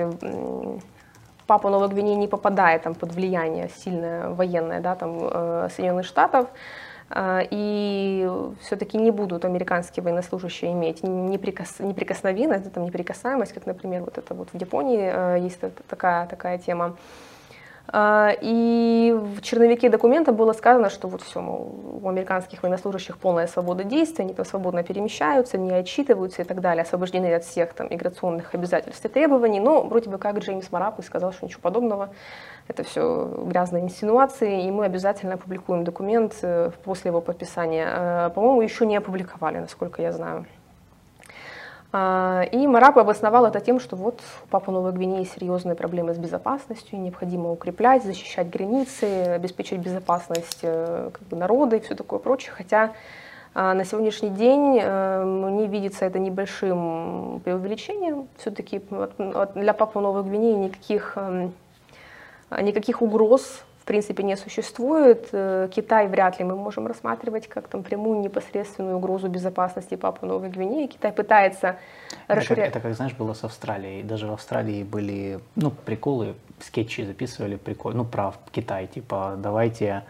Папа Новой Гвинеи не попадает там, под влияние сильное военное да, там, э, Соединенных Штатов, и все-таки не будут американские военнослужащие иметь неприкос... неприкосновенность, там, неприкасаемость, как, например, вот это вот в Японии э, есть такая, такая тема. А, и в черновике документа было сказано, что вот все, у американских военнослужащих полная свобода действий, они там свободно перемещаются, не отчитываются и так далее, освобождены от всех там миграционных обязательств и требований, но вроде бы как Джеймс Мараппо сказал, что ничего подобного, это все грязные инсинуации, и мы обязательно опубликуем документ э, после его подписания. Э, по-моему, еще не опубликовали, насколько я знаю. А, и Марапа обосновал это тем, что вот у Папы Новой Гвинеи серьезные проблемы с безопасностью, необходимо укреплять, защищать границы, обеспечить безопасность э, как бы, народа и все такое прочее. Хотя а, на сегодняшний день э, мне видится это небольшим преувеличением. Все-таки для Папы Новой Гвинеи никаких, эм, никаких угроз в принципе не существует. Э, Китай вряд ли мы можем рассматривать как там прямую непосредственную угрозу безопасности Папы Новой Гвинеи. Китай пытается расширять. Это как, это как, знаешь, было с Австралией. Даже в Австралии были, ну, приколы, скетчи записывали, прикол, ну, про Китай, типа, давайте...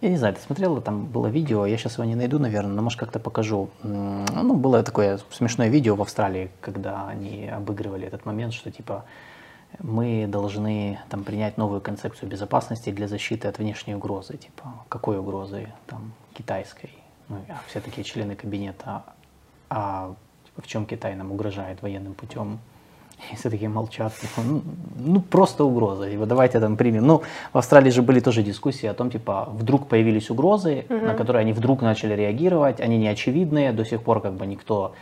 Я не знаю, ты смотрела, там было видео, я сейчас его не найду, наверное, но может как-то покажу. Ну, было такое смешное видео в Австралии, когда они обыгрывали этот момент, что типа мы должны там, принять новую концепцию безопасности для защиты от внешней угрозы. Типа, какой угрозы? Там, китайской. Ну, а все такие члены кабинета. А типа, в чем Китай нам угрожает военным путем? И все такие молчат. Типа, ну, ну, просто угроза. Типа, давайте там примем. Ну, в Австралии же были тоже дискуссии о том, типа, вдруг появились угрозы, угу. на которые они вдруг начали реагировать. Они не очевидные. До сих пор как бы никто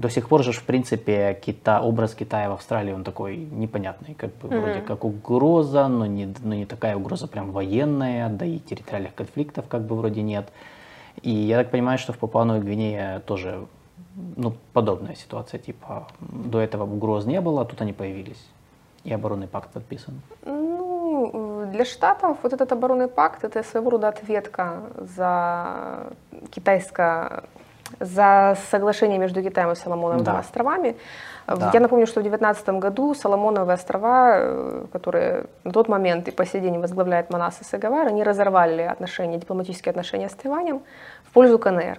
до сих пор же, в принципе, Кита, образ Китая в Австралии, он такой непонятный, как бы mm-hmm. вроде как угроза, но не, но не такая угроза прям военная, да и территориальных конфликтов как бы вроде нет. И я так понимаю, что в Папуа-Новой Гвинее тоже ну, подобная ситуация, типа до этого угроз не было, а тут они появились, и оборонный пакт подписан. Ну, для Штатов вот этот оборонный пакт – это своего рода ответка за китайско за соглашение между Китаем и Соломоновыми да. островами. Да. Я напомню, что в 2019 году Соломоновые острова, э, которые на тот момент и по сей день возглавляет Манас и Сагавар, они разорвали отношения, дипломатические отношения с Тайванем в пользу КНР.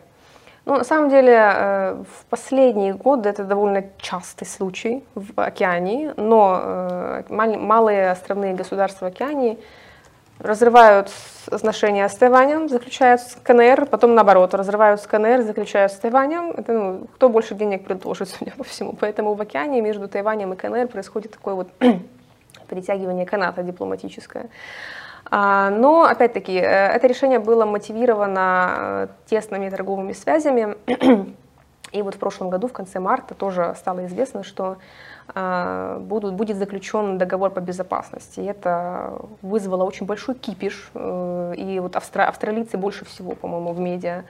Ну, на самом деле, э, в последние годы это довольно частый случай в океане, но э, малые островные государства океании разрывают отношения с Тайванем, заключают с КНР, потом наоборот, разрывают с КНР, заключают с Тайванем. Это, ну, кто больше денег предложит, судя по всему. Поэтому в океане между Тайванем и КНР происходит такое вот перетягивание каната дипломатическое. А, но, опять-таки, э, это решение было мотивировано э, тесными торговыми связями. И вот в прошлом году, в конце марта, тоже стало известно, что будут, будет заключен договор по безопасности. И это вызвало очень большой кипиш. Э, и вот австра, австралийцы больше всего, по-моему, в медиа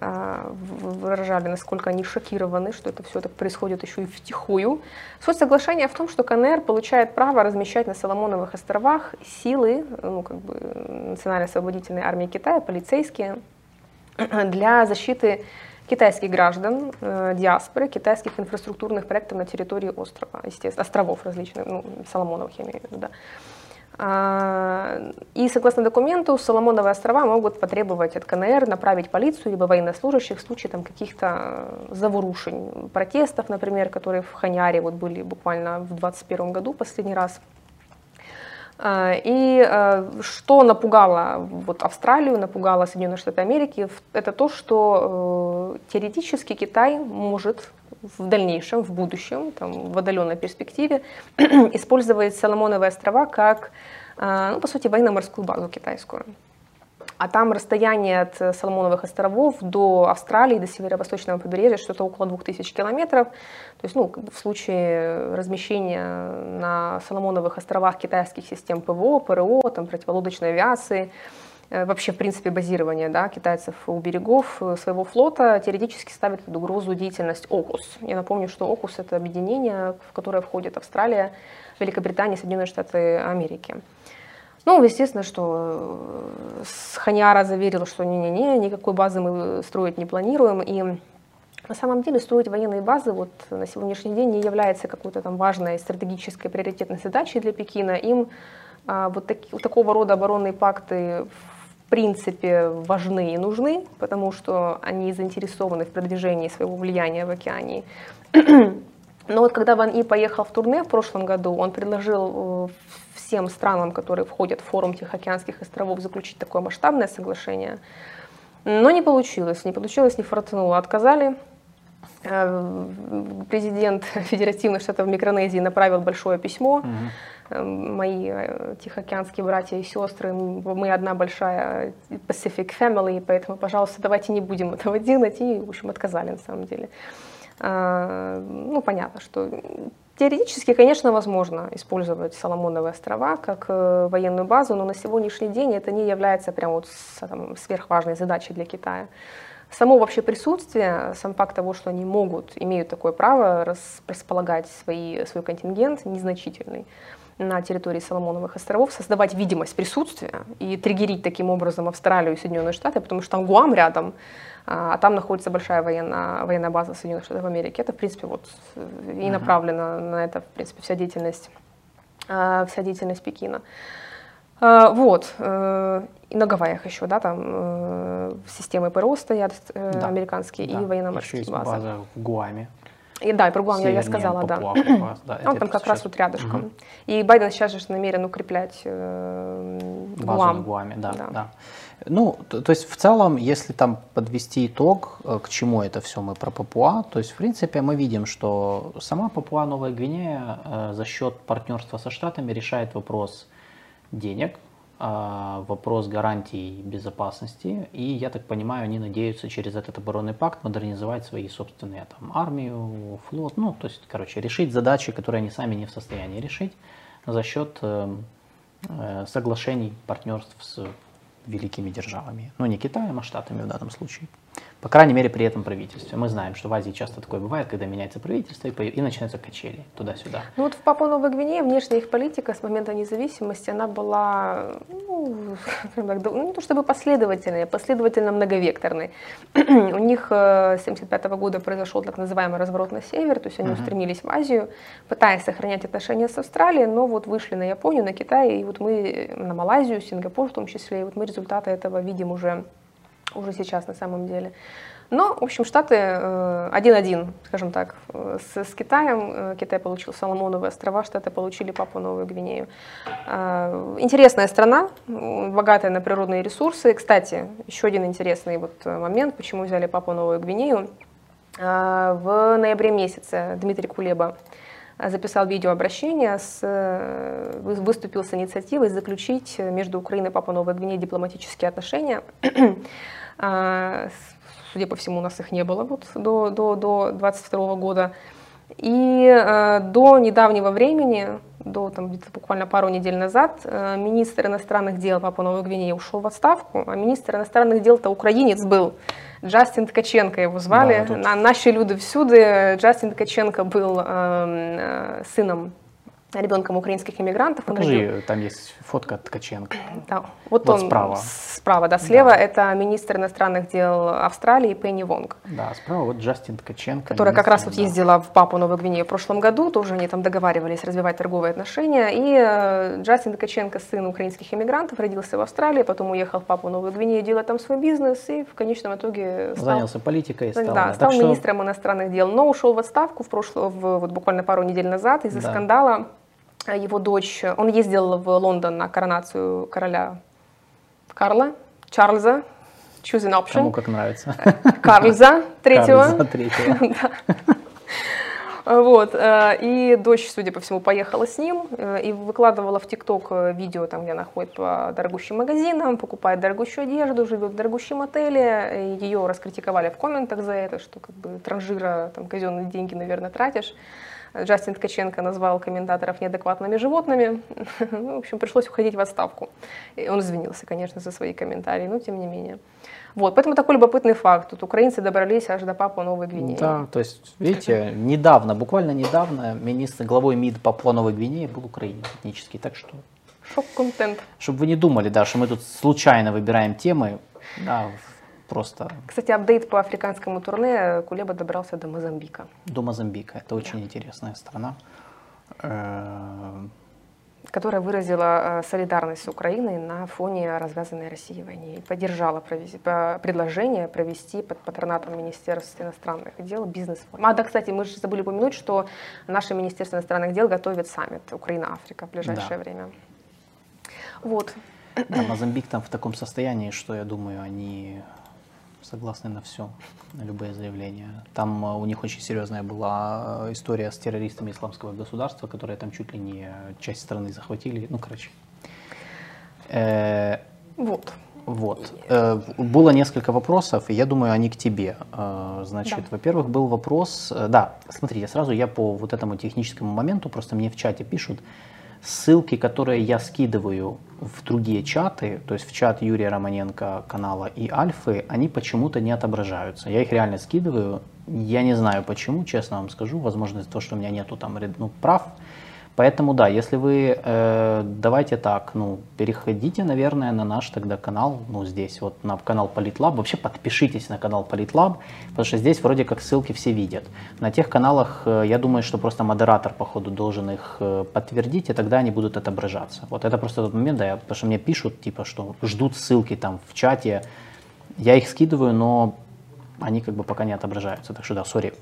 выражали, насколько они шокированы, что это все так происходит еще и втихую. Суть соглашения в том, что КНР получает право размещать на Соломоновых островах силы ну, как бы, Национально-освободительной армии Китая, полицейские, для защиты китайских граждан, э, диаспоры, китайских инфраструктурных проектов на территории острова, естественно, островов различных, ну, Соломоновых я имею в виду, да. А, и согласно документу, Соломоновые острова могут потребовать от КНР направить полицию либо военнослужащих в случае там, каких-то заворушень, протестов, например, которые в Ханяре вот были буквально в 2021 году последний раз. А, и а, что напугало вот Австралию, напугало Соединенные Штаты Америки, это то, что э, теоретически Китай может в дальнейшем, в будущем, там, в отдаленной перспективе, использовать Соломоновые острова как, а, ну, по сути, военно-морскую базу китайскую. А там расстояние от Соломоновых островов до Австралии, до северо-восточного побережья что-то около 2000 километров. То есть, ну, в случае размещения на Соломоновых островах китайских систем ПВО, ПРО, там, противолодочной авиации, э, вообще, в принципе, базирование да, китайцев у берегов э, своего флота теоретически ставит под угрозу деятельность ОКУС. Я напомню, что ОКУС — это объединение, в которое входит Австралия, Великобритания, Соединенные Штаты Америки. Ну, естественно, что э, Ханяра заверила, что не-не-не, никакой базы мы строить не планируем. И на самом деле строить военные базы вот на сегодняшний день не является какой-то там важной стратегической приоритетной задачей для Пекина. Им а, вот таки, такого рода оборонные пакты в принципе важны и нужны, потому что они заинтересованы в продвижении своего влияния в океане. Но вот когда Ван И поехал в турне в прошлом году, он предложил э, всем странам, которые входят в форум Тихоокеанских островов, заключить такое масштабное соглашение. Но не получилось, не получилось, не фортануло. Отказали. Э, президент Федеративных Штатов Микронезии направил большое письмо. Угу. Мои э, тихоокеанские братья и сестры, мы одна большая Pacific Family, поэтому, пожалуйста, давайте не будем этого делать. И, в общем, отказали на самом деле. Ну, понятно, что Теоретически, конечно, возможно использовать Соломоновые острова как э, военную базу, но на сегодняшний день это не является прям вот сверхважной задачей для Китая. Само вообще присутствие, сам факт того, что они могут, имеют такое право располагать свои, свой контингент незначительный на территории Соломоновых островов, создавать видимость присутствия и триггерить таким образом Австралию и Соединенные Штаты, потому что там Гуам рядом, а, а там находится большая военная, военная база Соединенных Штатов Америки. Это, в принципе, вот и направлена на это, в принципе, вся деятельность, а, вся деятельность Пекина. А, вот. Э, и на Гавайях еще, да, там э, системы ПРО стоят э, да. американские да. и военно-морские базы. база в Гуаме. И, да, и про Гуам я, я сказала, да. Папуа, да. Он там как раз вот рядышком. Угу. И Байден сейчас же намерен укреплять э, Базу Гуам. в Гуаме, да, да. да. Ну, то, то есть в целом, если там подвести итог, э, к чему это все мы про Папуа, то есть в принципе мы видим, что сама Папуа Новая Гвинея э, за счет партнерства со Штатами решает вопрос денег, э, вопрос гарантий безопасности, и я так понимаю, они надеются через этот оборонный пакт модернизовать свои собственные там армию, флот, ну, то есть, короче, решить задачи, которые они сами не в состоянии решить за счет э, э соглашений, партнерств с великими державами. Ну, не Китаем, а Штатами в данном случае. По крайней мере, при этом правительстве. Мы знаем, что в Азии часто такое бывает, когда меняется правительство и, и начинаются качели туда-сюда. Ну вот в Папуа Новой Гвинее внешняя их политика с момента независимости, она была, ну, ну не то чтобы последовательной, а последовательно многовекторной. У них э, с 1975 года произошел так называемый разворот на север, то есть они uh-huh. устремились в Азию, пытаясь сохранять отношения с Австралией, но вот вышли на Японию, на Китай, и вот мы на Малайзию, Сингапур в том числе, и вот мы результаты этого видим уже уже сейчас на самом деле. Но, в общем, Штаты э, один-один, скажем так, с, с Китаем. Э, Китай получил Соломоновые острова, Штаты получили Папу Новую Гвинею. Э, интересная страна, богатая на природные ресурсы. Кстати, еще один интересный вот момент, почему взяли Папу Новую Гвинею. В ноябре месяце Дмитрий Кулеба записал видеообращение, с, выступил с инициативой заключить между Украиной и Папуа Новой Гвинеей дипломатические отношения. А, судя по всему, у нас их не было вот до, до, до 22 года. И э, до недавнего времени, до там, буквально пару недель назад э, министр иностранных дел Папа Новой Гвинеи ушел в отставку, а министр иностранных дел-то украинец был. Джастин Ткаченко его звали. Да, тут... На, наши люди всюду. Джастин Ткаченко был э, э, сыном ребенком украинских иммигрантов. Покажи, родил... там есть фотка Ткаченко. Да, вот, вот он справа. Справа, да, слева да. это министр иностранных дел Австралии Пенни Вонг. Да, справа вот Джастин Ткаченко. Которая как раз вот да. ездила в Папу Новую Гвинею в прошлом году, тоже они там договаривались развивать торговые отношения. И э, Джастин Ткаченко, сын украинских иммигрантов, родился в Австралии, потом уехал в Папу Новую Гвинею делать там свой бизнес и в конечном итоге стал, занялся политикой. Стал, да, да, стал министром что... иностранных дел, но ушел в отставку в прошлом, в, вот буквально пару недель назад из-за да. скандала его дочь, он ездил в Лондон на коронацию короля Карла, Чарльза, choose an option. Кому как нравится. Карльза третьего. Карльза третьего. Вот. Э, и дочь, судя по всему, поехала с ним э, и выкладывала в ТикТок э, видео, там, где она ходит по дорогущим магазинам, покупает дорогущую одежду, живет в дорогущем отеле. Ее раскритиковали в комментах за это, что как бы транжира, там, казенные деньги, наверное, тратишь. Джастин Ткаченко назвал комментаторов неадекватными животными. ну, в общем, пришлось уходить в отставку. И он извинился, конечно, за свои комментарии, но тем не менее. Вот, поэтому такой любопытный факт. Тут украинцы добрались аж до Папуа Новой Гвинеи. Да, то есть, видите, недавно, буквально недавно, министр, главой МИД Папуа Новой Гвинеи был украинец этнический, так что... Шок-контент. Чтобы вы не думали, да, что мы тут случайно выбираем темы, да, просто... Кстати, апдейт по африканскому турне. Кулеба добрался до Мозамбика. До Мозамбика. Это очень да. интересная страна. Э, которая выразила э, солидарность с Украиной на фоне развязанной России войны и поддержала предложение провести под патронатом Министерства иностранных дел бизнес-форум. А, да, кстати, мы же забыли упомянуть, что наше Министерство иностранных дел готовит саммит Украина-Африка в ближайшее да. время. Вот. Да, Мозамбик там в таком состоянии, что я думаю, они согласны на все, на любые заявления. Там э, у них очень серьезная была э, история с террористами исламского государства, которые там чуть ли не часть страны захватили. Ну, короче. Э, вот. Вот. Э, было несколько вопросов, и я думаю, они к тебе. Э, значит, да. во-первых, был вопрос... Э, да, смотрите, сразу я по вот этому техническому моменту, просто мне в чате пишут, ссылки, которые я скидываю в другие чаты, то есть в чат Юрия Романенко канала и Альфы, они почему-то не отображаются. Я их реально скидываю. Я не знаю почему, честно вам скажу. Возможно, из-за того, что у меня нету там ну, прав. Поэтому да, если вы, э, давайте так, ну, переходите, наверное, на наш тогда канал, ну, здесь, вот на канал Политлаб, вообще подпишитесь на канал Политлаб, потому что здесь вроде как ссылки все видят. На тех каналах, э, я думаю, что просто модератор, походу, должен их э, подтвердить, и тогда они будут отображаться. Вот это просто тот момент, да, я, потому что мне пишут, типа, что ждут ссылки там в чате, я их скидываю, но они как бы пока не отображаются, так что да, sorry.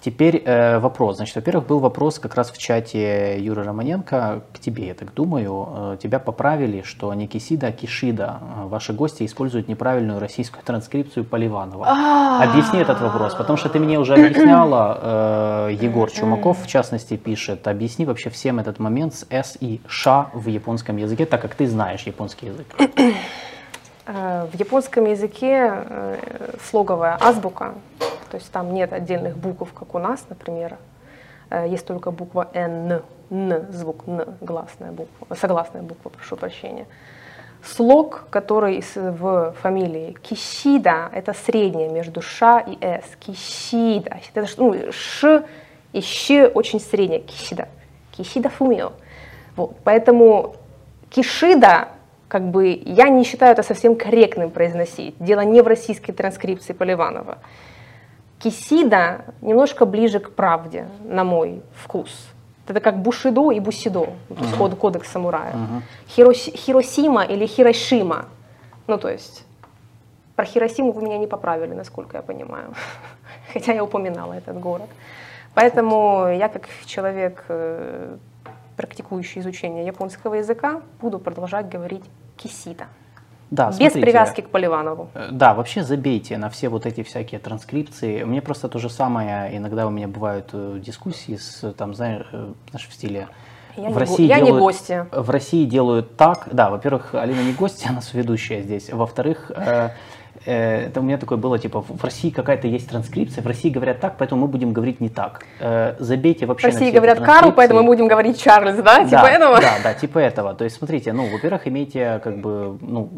Теперь э, вопрос. Значит, во-первых, был вопрос как раз в чате Юры Романенко к тебе, я так думаю. Э, тебя поправили, что не Кисида, а Кишида. Э, ваши гости используют неправильную российскую транскрипцию Поливанова. А. Объясни этот вопрос, потому что ты мне уже объясняла, э, Егор Чумаков в частности пишет, объясни вообще всем этот момент с «с» и «ша» в японском языке, так как ты знаешь японский язык. Э, в японском языке э, слоговая азбука, то есть там нет отдельных букв, как у нас, например. Э, есть только буква Н, Н, звук Н, гласная буква, согласная буква, прошу прощения. Слог, который в фамилии Кишида, это среднее между Ш и С. Кишида. Это ну, Ш и Щ очень среднее. Кишида. Кишида фумио. Вот. Поэтому Кишида как бы я не считаю это совсем корректным произносить. Дело не в российской транскрипции Поливанова. Кисида немножко ближе к правде, на мой вкус. Это как Бушидо и Бусидо, то есть uh-huh. кодекс самурая. Uh-huh. Хирос, Хиросима или Хирошима. Ну, то есть, про Хиросиму вы меня не поправили, насколько я понимаю. Хотя я упоминала этот город. Поэтому я как человек э, практикующий изучение японского языка, буду продолжать говорить кисита. Да, Без смотрите, привязки к Поливанову. Э, да, вообще забейте на все вот эти всякие транскрипции. Мне просто то же самое, иногда у меня бывают э, дискуссии с, там, знаешь, э, знаешь в стиле... Я, в не, России я делают, не гостья. В России делают так, да, во-первых, Алина не гостья, она ведущая здесь. Во-вторых, э, это у меня такое было, типа, в России какая-то есть транскрипция, в России говорят так, поэтому мы будем говорить не так. Э, забейте вообще В России говорят Карл, поэтому мы будем говорить Чарльз, да? Типа да, этого? Да, да, типа этого. То есть, смотрите, ну, во-первых, имейте, как бы, ну,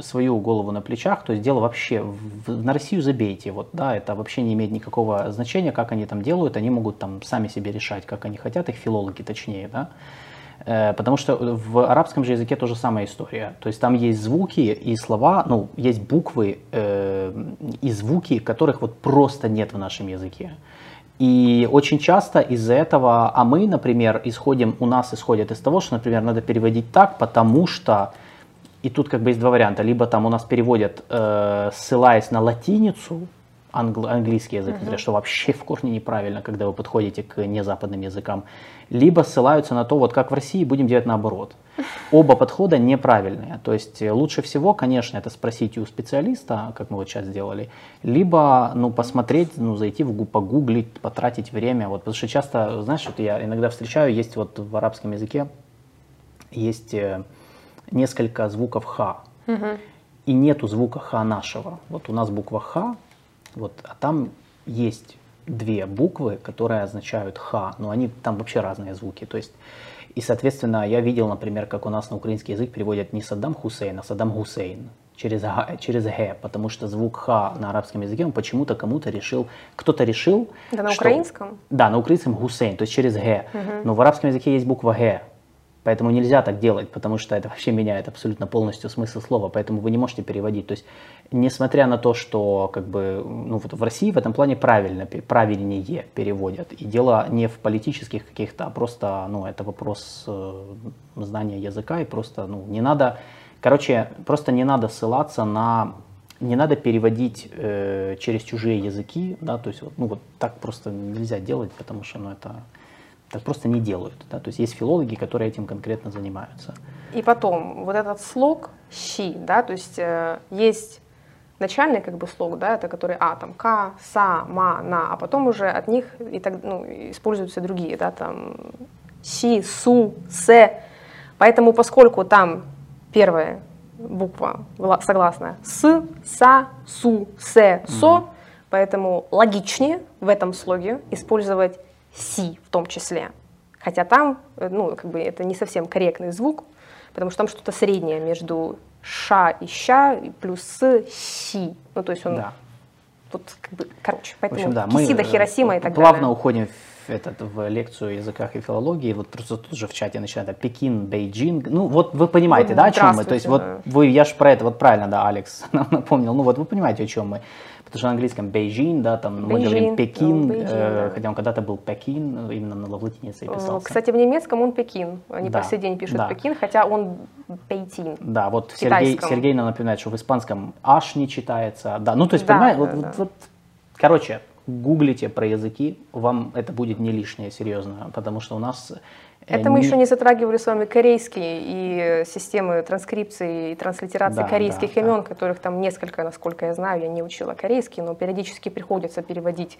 свою голову на плечах, то есть дело вообще, в, на Россию забейте, вот, да, это вообще не имеет никакого значения, как они там делают, они могут там сами себе решать, как они хотят, их филологи точнее, да, э, Потому что в арабском же языке тоже самая история. То есть там есть звуки и слова, ну, есть буквы э, и звуки, которых вот просто нет в нашем языке. И очень часто из-за этого, а мы, например, исходим, у нас исходит из того, что, например, надо переводить так, потому что и тут как бы есть два варианта. Либо там у нас переводят, э, ссылаясь на латиницу, англ- английский язык, uh-huh. что вообще в корне неправильно, когда вы подходите к незападным языкам. Либо ссылаются на то, вот как в России, будем делать наоборот. Оба подхода неправильные. То есть э, лучше всего, конечно, это спросить у специалиста, как мы вот сейчас сделали, либо ну, посмотреть, ну, зайти в погуглить, потратить время. Вот, потому что часто, знаешь, вот я иногда встречаю, есть вот в арабском языке, есть э, несколько звуков х. Угу. И нету звука х нашего. Вот у нас буква х, вот, а там есть две буквы, которые означают х, но они там вообще разные звуки. То есть, и, соответственно, я видел, например, как у нас на украинский язык переводят не Саддам Хусейн, а Саддам Хусейн через через г, потому что звук х на арабском языке он почему-то кому-то решил, кто-то решил. Да, на что, украинском? Да, на украинском Хусейн, то есть через г. Угу. Но в арабском языке есть буква г, Поэтому нельзя так делать, потому что это вообще меняет абсолютно полностью смысл слова, поэтому вы не можете переводить. То есть, несмотря на то, что как бы, ну, вот в России в этом плане правильно, правильнее переводят. И дело не в политических каких-то, а просто ну, это вопрос э, знания языка, и просто ну, не надо, короче, просто не надо ссылаться на не надо переводить э, через чужие языки, да, то есть вот, ну вот так просто нельзя делать, потому что ну это так просто не делают. Да? То есть есть филологи, которые этим конкретно занимаются. И потом, вот этот слог «щи», да, то есть э, есть начальный как бы слог, да, это который а, там, ка, са, ма, на, а потом уже от них и так, ну, используются другие, да, там, си, су, се. Поэтому, поскольку там первая буква согласная с, са, су, се, со, mm-hmm. поэтому логичнее в этом слоге использовать си в том числе. Хотя там, э, ну, как бы это не совсем корректный звук, потому что там что-то среднее между ша и ща, плюс с, си. Ну, то есть он да. тут как бы, короче, поэтому в общем, да, Кисида, мы Хиросима и так плавно далее. уходим в, этот, в лекцию о языках и филологии, вот просто тут же в чате начинает Пекин, Beijing, ну вот вы понимаете, вот, да, о чем мы, то есть вот вы, я же про это, вот правильно, да, Алекс нам напомнил, ну вот вы понимаете, о чем мы. Потому что на английском Beijing, да, там Beijing, мы говорим Пекин, ну, Beijing, э, да. хотя он когда-то был Пекин, именно на латинице писался. Кстати, в немецком он Пекин, они да, по сей день пишут да. Пекин, хотя он Пейтин. Да, вот Сергей, Сергей нам напоминает, что в испанском аш не читается, да, ну то есть, да, понимаете, да, вот, да. Вот, короче, гуглите про языки, вам это будет не лишнее, серьезно, потому что у нас это мы еще не затрагивали с вами корейские и системы транскрипции и транслитерации да, корейских да, имен, да. которых там несколько, насколько я знаю, я не учила корейский, но периодически приходится переводить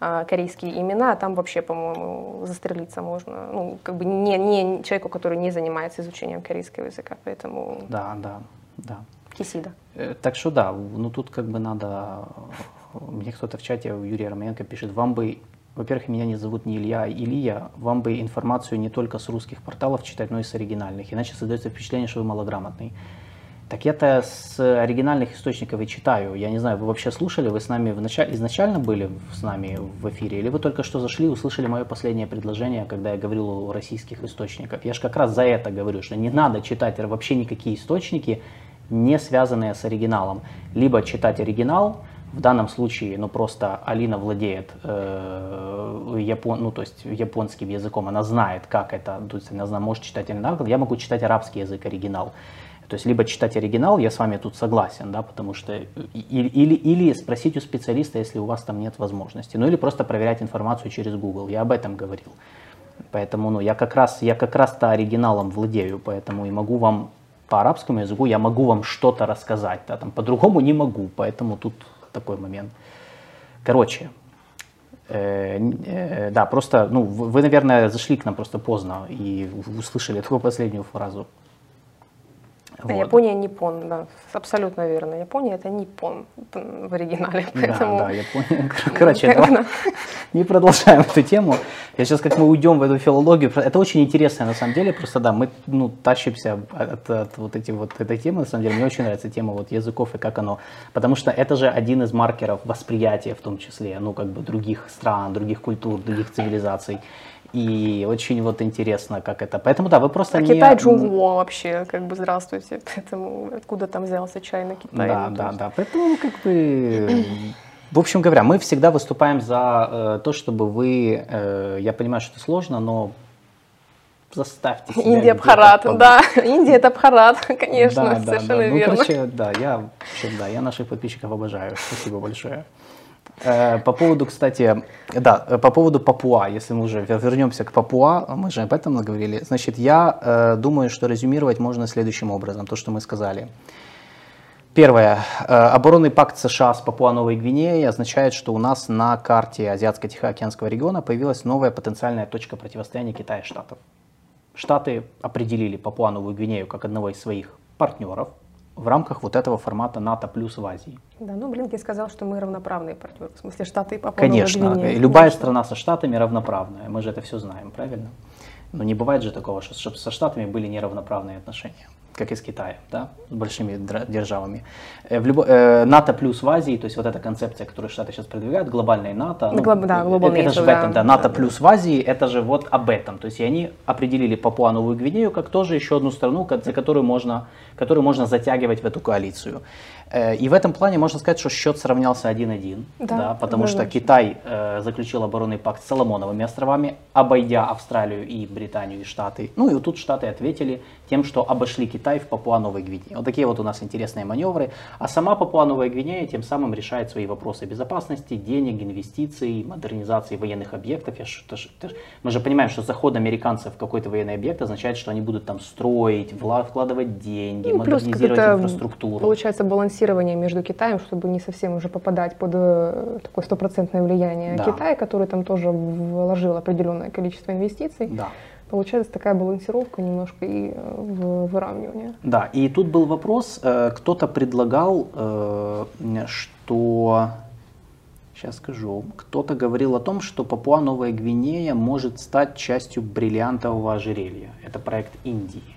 а, корейские имена, а там вообще, по-моему, застрелиться можно. Ну, как бы не, не человеку, который не занимается изучением корейского языка, поэтому... Да, да, да. Кисида. Э, так что да, ну тут как бы надо... Мне кто-то в чате, Юрий Романенко пишет, вам бы во-первых, меня не зовут не Илья, а Илья. Вам бы информацию не только с русских порталов читать, но и с оригинальных. Иначе создается впечатление, что вы малограмотный. Так я-то с оригинальных источников и читаю. Я не знаю, вы вообще слушали, вы с нами в начале, изначально были с нами в эфире, или вы только что зашли и услышали мое последнее предложение, когда я говорил о российских источниках. Я же как раз за это говорю, что не надо читать вообще никакие источники, не связанные с оригиналом. Либо читать оригинал, в данном случае, ну просто Алина владеет э, япон, ну, то есть японским языком, она знает, как это, то есть она знает, может читать оригинал, я могу читать арабский язык оригинал. То есть либо читать оригинал, я с вами тут согласен, да, потому что или, или, или спросить у специалиста, если у вас там нет возможности, ну или просто проверять информацию через Google, я об этом говорил. Поэтому ну, я как раз я как раз-то оригиналом владею, поэтому и могу вам по арабскому языку я могу вам что-то рассказать, да, там по-другому не могу, поэтому тут такой момент. Короче, э, э, да, просто, ну, вы, наверное, зашли к нам просто поздно и услышали только последнюю фразу. Вот. Япония Ниппон, да, абсолютно верно. Япония это Ниппон в оригинале. Поэтому... Да, да, Япония. Короче, давай не продолжаем эту тему. Я сейчас, как мы уйдем в эту филологию, это очень интересно на самом деле, просто да, мы ну, тащимся от, от вот, эти, вот этой темы, на самом деле, мне очень нравится тема вот языков и как оно, потому что это же один из маркеров восприятия в том числе, ну как бы других стран, других культур, других цивилизаций. И очень вот интересно, как это. Поэтому да, вы просто а не... Китай Джунго вообще, как бы здравствуйте. Поэтому откуда там взялся чай на Китай? Да, ну, да, есть... да. Поэтому как бы... В общем говоря, мы всегда выступаем за э, то, чтобы вы, э, я понимаю, что это сложно, но заставьте себя. Индия Бхарат, да, Индия это Бхарат, конечно, да, совершенно да, да. верно. Ну, короче, да, я, общем, да, я наших подписчиков обожаю, спасибо большое. Э, по поводу, кстати, да, э, по поводу Папуа, если мы уже вернемся к Папуа, мы же об этом наговорили. Значит, я э, думаю, что резюмировать можно следующим образом, то, что мы сказали. Первое. Оборонный пакт США с Папуа-Новой Гвинеей означает, что у нас на карте Азиатско-Тихоокеанского региона появилась новая потенциальная точка противостояния Китая и Штатов. Штаты определили Папуа-Новую Гвинею как одного из своих партнеров – в рамках вот этого формата НАТО плюс в Азии. Да, ну Блинкин сказал, что мы равноправные партнеры, в смысле Штаты и Папуа Конечно, Гвинея. любая Конечно. страна со Штатами равноправная, мы же это все знаем, правильно? Но не бывает же такого, что чтобы со Штатами были неравноправные отношения как и с Китаем, да, с большими державами. Э, в любо, э, НАТО плюс в Азии, то есть вот эта концепция, которую Штаты сейчас продвигают, глобальная НАТО. Ну, Глоб, да, глобальный это, это же в этом, да, НАТО плюс в Азии, это же вот об этом. То есть и они определили Папуа-Новую Гвинею как тоже еще одну страну, за которую можно, которую можно затягивать в эту коалицию. Э, и в этом плане можно сказать, что счет сравнялся 1-1, да, да, потому что Китай э, заключил оборонный пакт с Соломоновыми островами, обойдя Австралию и Британию и Штаты. Ну и вот тут Штаты ответили тем, что обошли Китай в Папуа-Новой Гвинее. Вот такие вот у нас интересные маневры. А сама Папуа-Новая Гвинея тем самым решает свои вопросы безопасности, денег, инвестиций, модернизации военных объектов. Я, что, что, мы же понимаем, что заход американцев в какой-то военный объект означает, что они будут там строить, вкладывать деньги, ну, модернизировать инфраструктуру. Получается балансирование между Китаем, чтобы не совсем уже попадать под э, такое стопроцентное влияние да. Китая, который там тоже вложил определенное количество инвестиций. Да. Получается такая балансировка немножко и э, выравнивание. Да, и тут был вопрос, э, кто-то предлагал, что Сейчас скажу. Кто-то говорил о том, что Папуа-Новая Гвинея может стать частью бриллиантового ожерелья. Это проект Индии.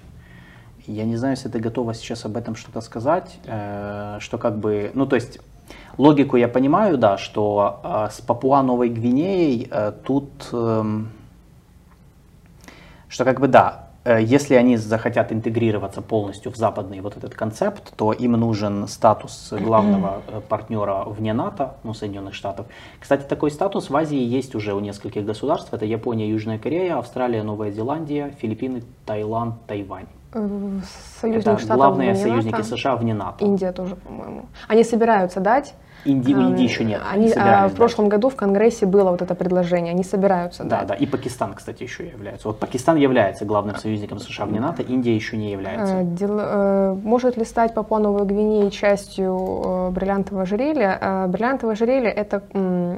Я не знаю, если ты готова сейчас об этом что-то сказать, э, что как бы, ну то есть логику я понимаю, да, что э, с Папуа Новой Гвинеей э, тут, э, что как бы да, э, если они захотят интегрироваться полностью в западный вот этот концепт, то им нужен статус главного э, партнера вне НАТО, ну, Соединенных Штатов. Кстати, такой статус в Азии есть уже у нескольких государств. Это Япония, Южная Корея, Австралия, Новая Зеландия, Филиппины, Таиланд, Тайвань. Союзных Это штатов главные союзники НАТО. США вне НАТО. Индия тоже, по-моему. Они собираются дать Индии, в Индии еще нет. Они, а, в прошлом году в Конгрессе было вот это предложение, они собираются. Да, да, да. И Пакистан, кстати, еще является. Вот Пакистан является главным союзником США вне НАТО, Индия еще не является. Дел, э, может ли стать Папуа Новой Гвинеей частью э, бриллиантового ожерелья? Э, бриллиантовое ожерелье это м,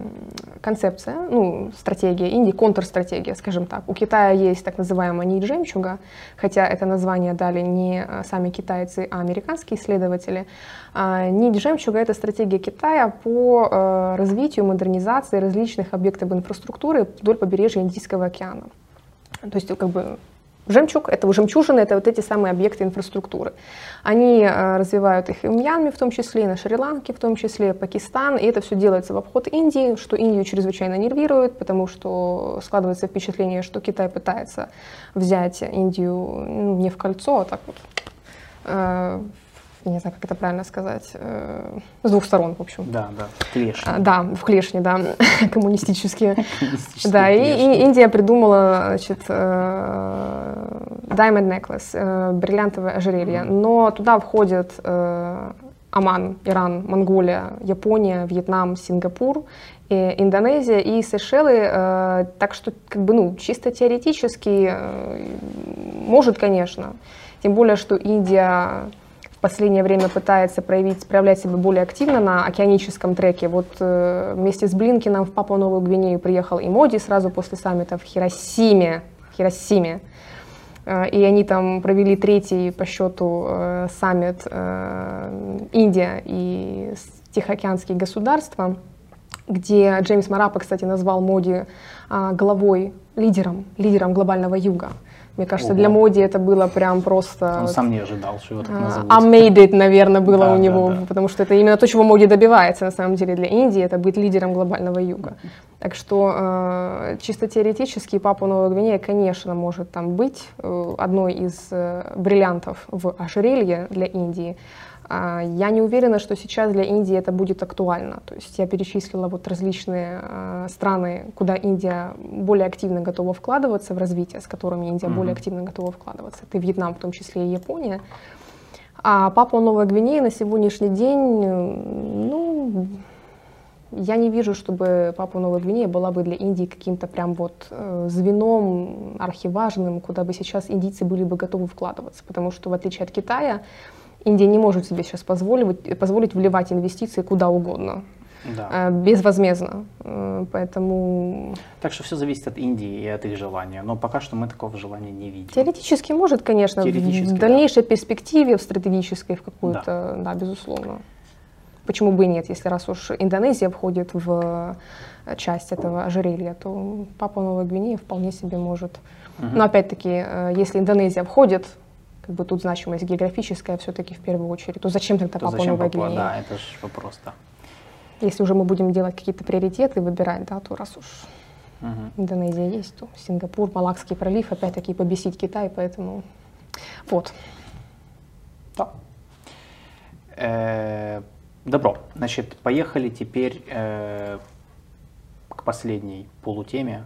концепция, ну, стратегия Индии, контрстратегия, скажем так. У Китая есть так называемая нить жемчуга, хотя это название дали не сами китайцы, а американские исследователи. Нить жемчуга это стратегия Китая по э, развитию, модернизации различных объектов инфраструктуры вдоль побережья Индийского океана. То есть как бы жемчуг, это жемчужины, это вот эти самые объекты инфраструктуры. Они э, развивают их и в Мьянме в том числе, и на Шри-Ланке в том числе, Пакистан, и это все делается в обход Индии, что Индию чрезвычайно нервирует, потому что складывается впечатление, что Китай пытается взять Индию ну, не в кольцо, а так вот э, не знаю, как это правильно сказать, э, с двух сторон, в общем. Да, да, в клешне. А, да, в клешне, да, коммунистические. Да, и, Индия придумала, значит, э, diamond necklace, э, бриллиантовое ожерелье, но туда входят Оман, Иран, Монголия, Япония, Вьетнам, Сингапур, и Индонезия и Сейшелы. Так что, как бы, ну, чисто теоретически, может, конечно. Тем более, что Индия в последнее время пытается проявить, проявлять себя более активно на океаническом треке. Вот э, вместе с Блинкином в Папуа-Новую Гвинею приехал и Моди сразу после саммита в Хиросиме. Хиросиме. э, и они там провели третий по счету э, саммит Индия и Тихоокеанские государства, где Джеймс Марапа, кстати, назвал Моди главой, лидером, лидером глобального юга. Мне кажется, Ого. для Моди это было прям просто... Он сам не ожидал, что его так назовут. I made it, наверное, было да, у него, да, да. потому что это именно то, чего Моди добивается, на самом деле, для Индии, это быть лидером глобального юга. Так что э, чисто теоретически Папа Новая Гвинея, конечно, может там быть э, одной из э, бриллиантов в ожерелье для Индии. А, я не уверена, что сейчас для Индии это будет актуально. То есть я перечислила вот различные э, страны, куда Индия более активно готова вкладываться в развитие, с которыми Индия mm-hmm. более активно готова вкладываться. Это Вьетнам, в том числе и Япония. А Папуа Новая Гвинея на сегодняшний день, ну, я не вижу, чтобы Папуа Новая Гвинея была бы для Индии каким-то прям вот э, звеном архиважным, куда бы сейчас индийцы были бы готовы вкладываться. Потому что в отличие от Китая, Индия не может себе сейчас позволить, позволить вливать инвестиции куда угодно. Да. Э, безвозмездно. Э, поэтому... Так что все зависит от Индии и от их желания. Но пока что мы такого желания не видим. Теоретически может, конечно, Теоретически, в дальнейшей да. перспективе, в стратегической в какую-то, да. да, безусловно. Почему бы и нет, если раз уж Индонезия входит в часть этого ожерелья, то Папа Новая Гвинея вполне себе может. Угу. Но опять-таки, э, если Индонезия входит как бы тут значимость географическая все-таки в первую очередь, то зачем тогда то Папуа Новая Гвинея? Да, это же вопрос, да. Если уже мы будем делать какие-то приоритеты, выбирать, да, то раз уж угу. Индонезия есть, то Сингапур, Малакский пролив, опять-таки побесить Китай, поэтому вот. Да. Э, добро. Значит, поехали теперь э, к последней полутеме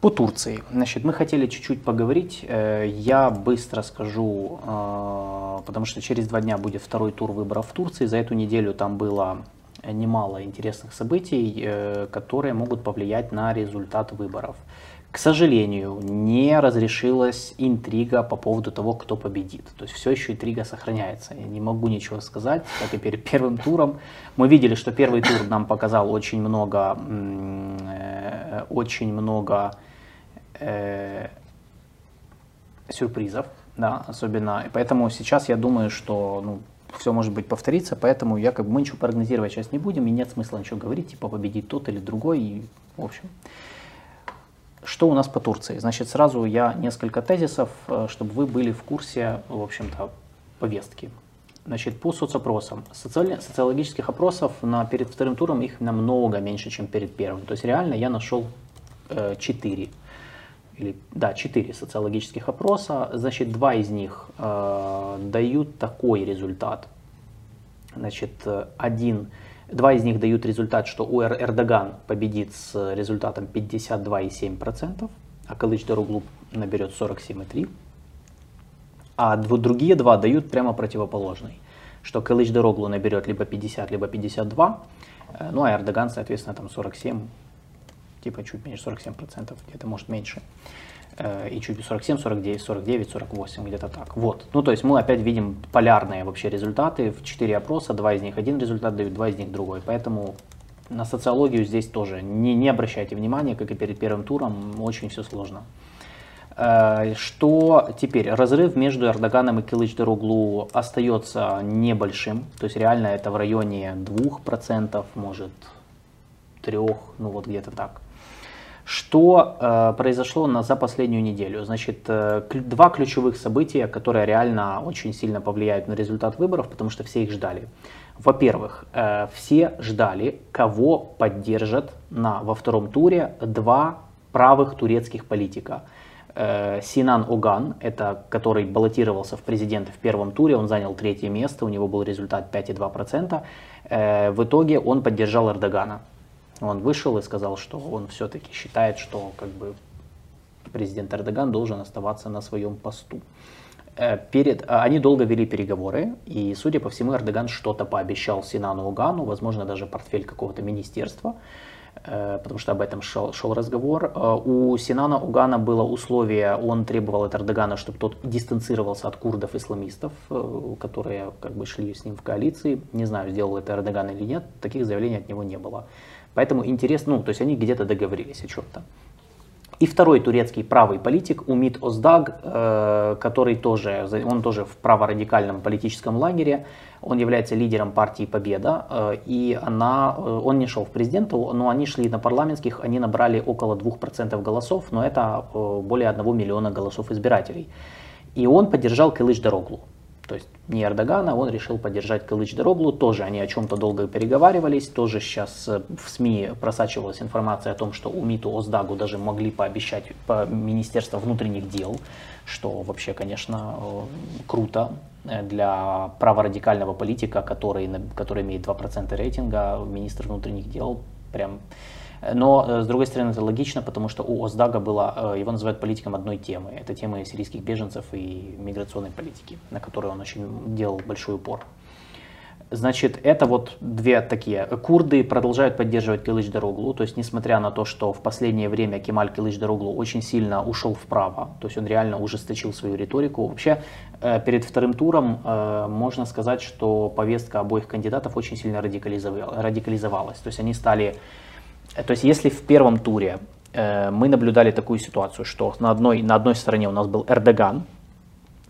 по Турции. Значит, мы хотели чуть-чуть поговорить. Э, я быстро скажу, э, потому что через два дня будет второй тур выборов в Турции. За эту неделю там было немало интересных событий, э, которые могут повлиять на результат выборов. К сожалению, не разрешилась интрига по поводу того, кто победит. То есть все еще интрига сохраняется. Я не могу ничего сказать, как и перед первым туром. Мы видели, что первый тур нам показал очень много, очень много э, сюрпризов, да, особенно. И поэтому сейчас я думаю, что ну, все может быть повториться, поэтому я как бы мы ничего прогнозировать сейчас не будем, и нет смысла ничего говорить, типа победит тот или другой, и в общем. Что у нас по Турции? Значит, сразу я несколько тезисов, э, чтобы вы были в курсе, в общем-то, повестки. Значит, по соцопросам. Социали- социологических опросов на, перед вторым туром их намного меньше, чем перед первым. То есть реально я нашел э, 4 или, да, четыре социологических опроса, значит, два из них э, дают такой результат. Значит, один, два из них дают результат, что у Эрдоган победит с результатом 52,7%, а Калыч Даруглу наберет 47,3%. А другие два дают прямо противоположный, что Калыч Дороглу наберет либо 50, либо 52, э, ну а Эрдоган, соответственно, там 47, типа чуть меньше, 47%, где-то может меньше. Э, и чуть 47, 49, 49, 48, где-то так. Вот. Ну, то есть мы опять видим полярные вообще результаты. В 4 опроса, два из них один результат дают, два из них другой. Поэтому на социологию здесь тоже не, не обращайте внимания, как и перед первым туром, очень все сложно. Э, что теперь? Разрыв между Эрдоганом и Килыч Дороглу остается небольшим, то есть реально это в районе 2%, может 3%, ну вот где-то так. Что э, произошло на, за последнюю неделю? Значит, э, два ключевых события, которые реально очень сильно повлияют на результат выборов, потому что все их ждали. Во-первых, э, все ждали, кого поддержат на, во втором туре два правых турецких политика. Э, Синан Оган, это который баллотировался в президенты в первом туре, он занял третье место, у него был результат 5,2%. Э, в итоге он поддержал Эрдогана. Он вышел и сказал, что он все-таки считает, что как бы президент Эрдоган должен оставаться на своем посту. Э, перед, а, они долго вели переговоры, и, судя по всему, Эрдоган что-то пообещал Синану Угану, возможно, даже портфель какого-то министерства, потому что об этом шел, шел разговор. Э, у Синана Угана было условие, он требовал от Эрдогана, чтобы тот дистанцировался от курдов-исламистов, которые как бы шли с ним в коалиции. Не знаю, сделал это Эрдоган или нет, таких заявлений от него не было. Поэтому интересно, ну, то есть они где-то договорились о чем-то. И второй турецкий правый политик Умит Оздаг, э, который тоже, он тоже в праворадикальном политическом лагере, он является лидером партии Победа, э, и она, э, он не шел в президенты, но они шли на парламентских, они набрали около 2% голосов, но это более 1 миллиона голосов избирателей. И он поддержал Кылыч Дороглу. То есть не Эрдогана, он решил поддержать Кылыч Дороглу. Тоже они о чем-то долго переговаривались. Тоже сейчас э, в СМИ просачивалась информация о том, что у МИТу Оздагу даже могли пообещать по Министерству внутренних дел, что вообще, конечно, э, круто э, для праворадикального политика, который, который имеет 2% рейтинга, министр внутренних дел прям но, э, с другой стороны, это логично, потому что у Оздага было, э, его называют политиком одной темы. Это тема сирийских беженцев и миграционной политики, на которую он очень делал большой упор. Значит, это вот две такие. Курды продолжают поддерживать Кылыч Дороглу, то есть несмотря на то, что в последнее время Кемаль Кылыч Дороглу очень сильно ушел вправо, то есть он реально ужесточил свою риторику. Вообще, э, перед вторым туром можно сказать, что повестка обоих кандидатов очень сильно радикализовалась. То есть они стали то есть если в первом туре э, мы наблюдали такую ситуацию, что на одной, на одной стороне у нас был Эрдоган,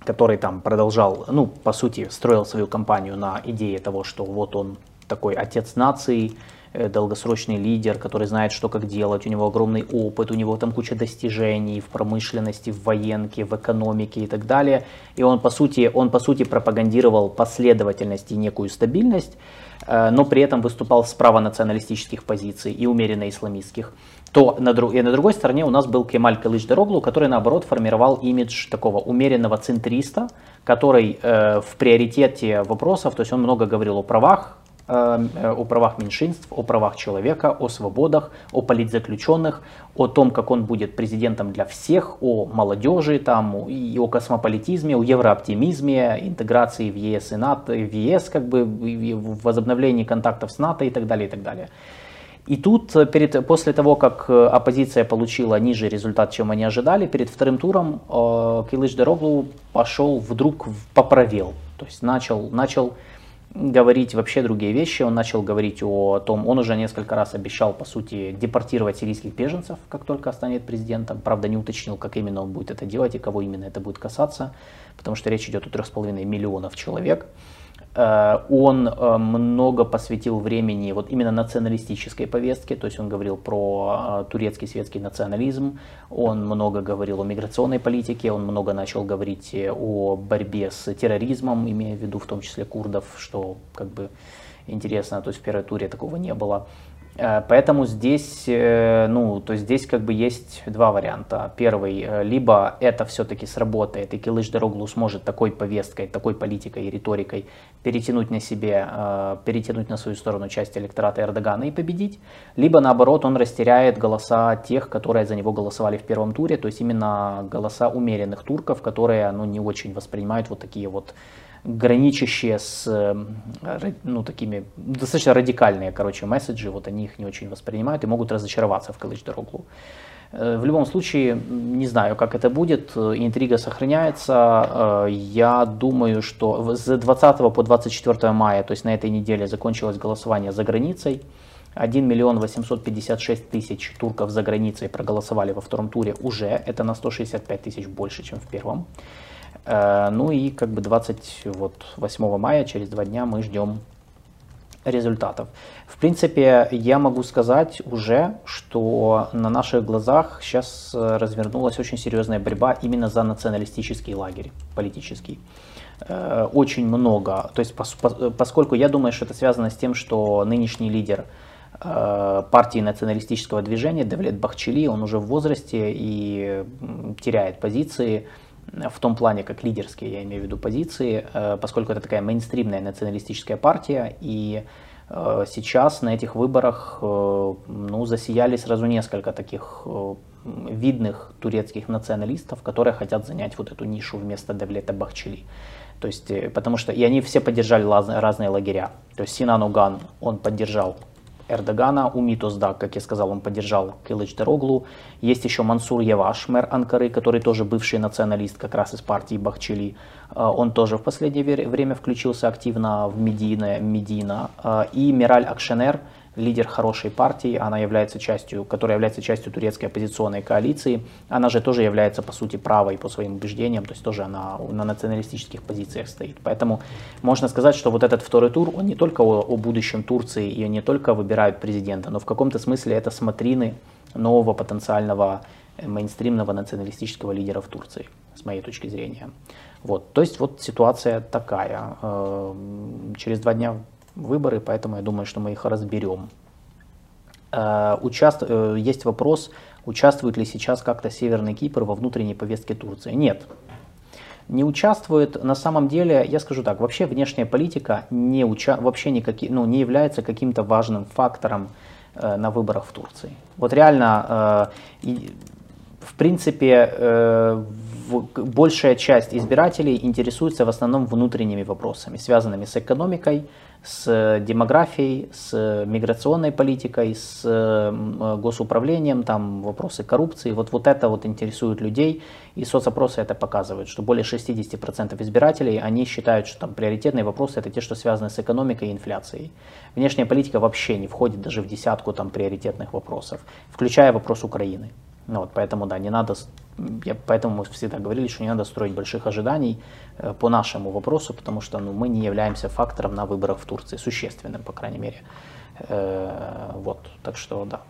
который там продолжал, ну, по сути, строил свою кампанию на идее того, что вот он такой отец нации, э, долгосрочный лидер, который знает, что как делать, у него огромный опыт, у него там куча достижений в промышленности, в военке, в экономике и так далее. И он, по сути, он, по сути, пропагандировал последовательность и некую стабильность. Э, но при этом выступал с правонационалистических позиций и умеренно исламистских, то на, друг, и на другой стороне у нас был Кемаль Калыч Дороглу, который наоборот формировал имидж такого умеренного центриста, который э, в приоритете вопросов, то есть он много говорил о правах о правах меньшинств, о правах человека, о свободах, о политзаключенных, о том, как он будет президентом для всех, о молодежи, там, и о космополитизме, о еврооптимизме, интеграции в ЕС и НАТО, в ЕС, как бы, в возобновлении контактов с НАТО и так далее, и так далее. И тут, э, перед, после того, как э, оппозиция получила ниже результат, чем они ожидали, перед вторым туром э, Килыч Дороглу пошел вдруг поправил. То есть начал, начал говорить вообще другие вещи. Он начал говорить о том, он уже несколько раз обещал, по сути, депортировать сирийских беженцев, как только станет президентом. Правда, не уточнил, как именно он будет это делать и кого именно это будет касаться, потому что речь идет о 3,5 миллионов человек. Э, он э, много посвятил времени вот именно националистической повестке, то есть он говорил про э, турецкий светский национализм, он много говорил о миграционной политике, он много начал говорить о борьбе с терроризмом, имея в виду в том числе курдов, что как бы интересно, то есть в первой туре такого не было. Э, поэтому здесь, э, ну, то есть здесь как бы есть два варианта. Первый, э, либо это все-таки сработает, и Килыч Дороглу сможет такой повесткой, такой политикой и риторикой перетянуть на себе, перетянуть на свою сторону часть электората Эрдогана и победить, либо наоборот он растеряет голоса тех, которые за него голосовали в первом туре, то есть именно голоса умеренных турков, которые ну, не очень воспринимают вот такие вот граничащие с э, ну, такими достаточно радикальные, короче, месседжи, вот они их не очень воспринимают и могут разочароваться в Калыч Дороглу. Э, в любом случае, не знаю, как это будет, интрига сохраняется. Э, я думаю, что с 20 по 24 мая, то есть на этой неделе, закончилось голосование за границей. 1 миллион 856 тысяч турков за границей проголосовали во втором туре уже. Это на 165 тысяч больше, чем в первом. Э, ну и как бы 28 мая, через два дня, мы ждем результатов. В принципе, я могу сказать уже, что на наших глазах сейчас э, развернулась очень серьезная борьба именно за националистический лагерь политический. Э, очень много, то есть поскольку я думаю, что это связано с тем, что нынешний лидер партии националистического движения Давлет Бахчели, он уже в возрасте и теряет позиции, в том плане, как лидерские, я имею в виду позиции, э, поскольку это такая мейнстримная националистическая партия, и э, сейчас на этих выборах э, ну, засияли сразу несколько таких видных турецких националистов, которые хотят занять вот эту нишу вместо Девлета Бахчели. То есть, потому что, и они все поддержали разные лагеря. То есть Синан Уган, он поддержал Эрдогана, Умит Оздак, как я сказал, он поддержал Кылыч Дороглу. Есть еще Мансур Яваш, мэр Анкары, который тоже бывший националист как раз из партии Бахчели. А, он тоже в последнее время включился активно в Медина. Медина. И Мираль Акшенер, лидер хорошей партии, она является частью, которая является частью турецкой оппозиционной коалиции, она же тоже является, по сути, правой по своим убеждениям, то есть тоже она на националистических позициях стоит. Поэтому можно сказать, что вот этот второй тур, он не только о, о будущем Турции, и не только выбирают президента, но в каком-то смысле это смотрины нового потенциального э, мейнстримного националистического лидера в Турции, с моей точки зрения. Вот, то есть вот ситуация такая. Эм, через два дня выборы, поэтому я думаю, что мы их разберем. Э, участ... Э, есть вопрос, участвует ли сейчас как-то Северный Кипр во внутренней повестке Турции. Нет, не участвует. На самом деле, я скажу так, вообще внешняя политика не, уча... вообще никаки... ну, не является каким-то важным фактором э, на выборах в Турции. Вот реально, в принципе, большая часть избирателей интересуется в основном внутренними вопросами, связанными с экономикой, с демографией, с миграционной политикой, с госуправлением, там вопросы коррупции. Вот, вот это вот интересует людей, и соцопросы это показывают, что более 60% избирателей, они считают, что там приоритетные вопросы это те, что связаны с экономикой и инфляцией. Внешняя политика вообще не входит даже в десятку там приоритетных вопросов, включая вопрос Украины. Ну, вот, поэтому, да, не надо, я, поэтому мы всегда говорили, что не надо строить больших ожиданий э, по нашему вопросу, потому что ну, мы не являемся фактором на выборах в Турции, существенным, по крайней мере. Э, вот, так что, да.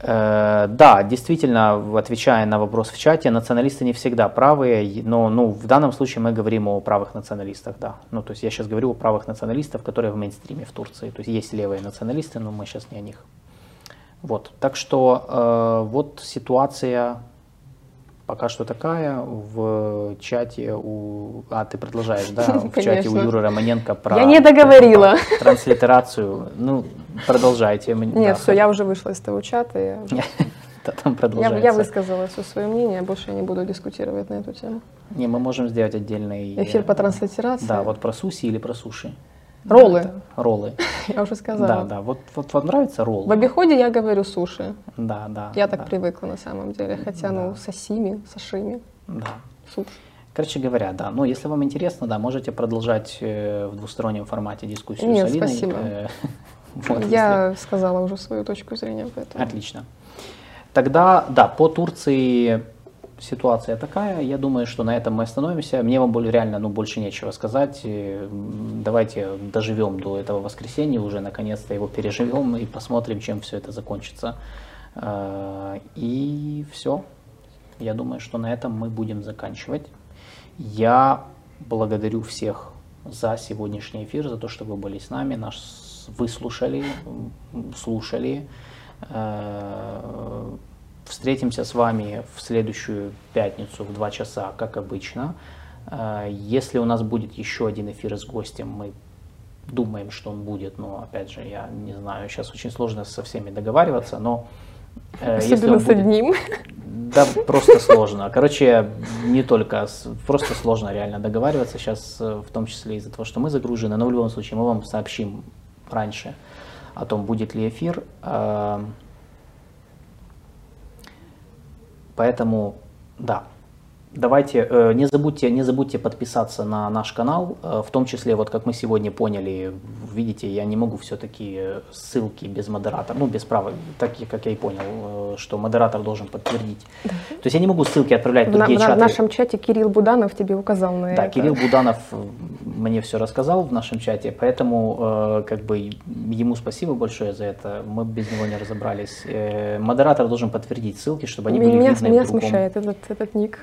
Э, да, действительно, отвечая на вопрос в чате, националисты не всегда правые, но ну, в данном случае мы говорим о правых националистах, да. Ну, то есть я сейчас говорю о правых националистах, которые в мейнстриме в Турции. То есть есть левые националисты, но мы сейчас не о них. Вот, так что э, вот ситуация пока что такая в чате у... А, ты продолжаешь, да? В чате у Юры Романенко про... Я не договорила. Про трансляцию. Ну, продолжайте. Нет, да, все, я уже вышла из того чата. Я, там продолжается. я, я высказала все свое мнение, больше я не буду дискутировать на эту тему. Не, мы можем сделать отдельный... Эфир по транслитерации? Да, вот про суси или про суши. Роллы. Да, роллы. Я уже сказала. Да, да. Вот, вот вам нравится ролл? В обиходе я говорю суши. Да, да. Я так да. привыкла на самом деле. Хотя, ну, да. ну, сосими, сашими. Да. Суши. Короче говоря, да. Ну, если вам интересно, да, можете продолжать э, в двустороннем формате дискуссию Нет, с Алиной. спасибо. Э, вот, я если... сказала уже свою точку зрения. Поэтому... Отлично. Тогда, да, по Турции ситуация такая. Я думаю, что на этом мы остановимся. Мне вам более реально ну, больше нечего сказать. Давайте доживем до этого воскресенья, уже наконец-то его переживем и посмотрим, чем все это закончится. А, и все. Я думаю, что на этом мы будем заканчивать. Я благодарю всех за сегодняшний эфир, за то, что вы были с нами, нас выслушали, слушали. А, Встретимся с вами в следующую пятницу в 2 часа, как обычно. Э, если у нас будет еще один эфир с гостем, мы думаем, что он будет, но опять же, я не знаю, сейчас очень сложно со всеми договариваться, но э, Особенно если с будет, одним. Да, просто сложно. Короче, не только, просто сложно реально договариваться сейчас, э, в том числе из-за того, что мы загружены, но в любом случае мы вам сообщим раньше о том, будет ли эфир. Эм, Поэтому, да, Давайте, э, не забудьте, не забудьте подписаться на наш канал, э, в том числе, вот как мы сегодня поняли, видите, я не могу все-таки ссылки без модератора, ну, без права, так как я и понял, э, что модератор должен подтвердить. Да. То есть я не могу ссылки отправлять в другие на, чаты. В нашем чате Кирилл Буданов тебе указал на да, это. Да, Кирилл Буданов мне все рассказал в нашем чате, поэтому как бы ему спасибо большое за это, мы без него не разобрались. Модератор должен подтвердить ссылки, чтобы они меня, были видны Меня в другом... смущает этот, этот ник.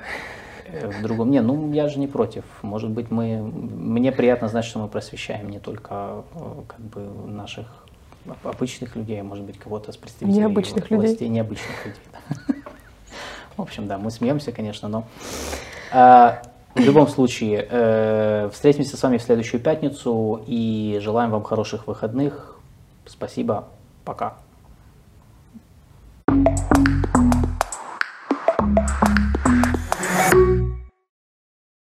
В другом. Не, ну я же не против. Может быть, мы мне приятно знать, что мы просвещаем не только э, как бы наших обычных людей, а может быть кого-то с представителей необычных властей, людей. необычных людей. Да. В общем, да, мы смеемся, конечно, но э, в любом случае э, встретимся с вами в следующую пятницу и желаем вам хороших выходных. Спасибо, пока. thank you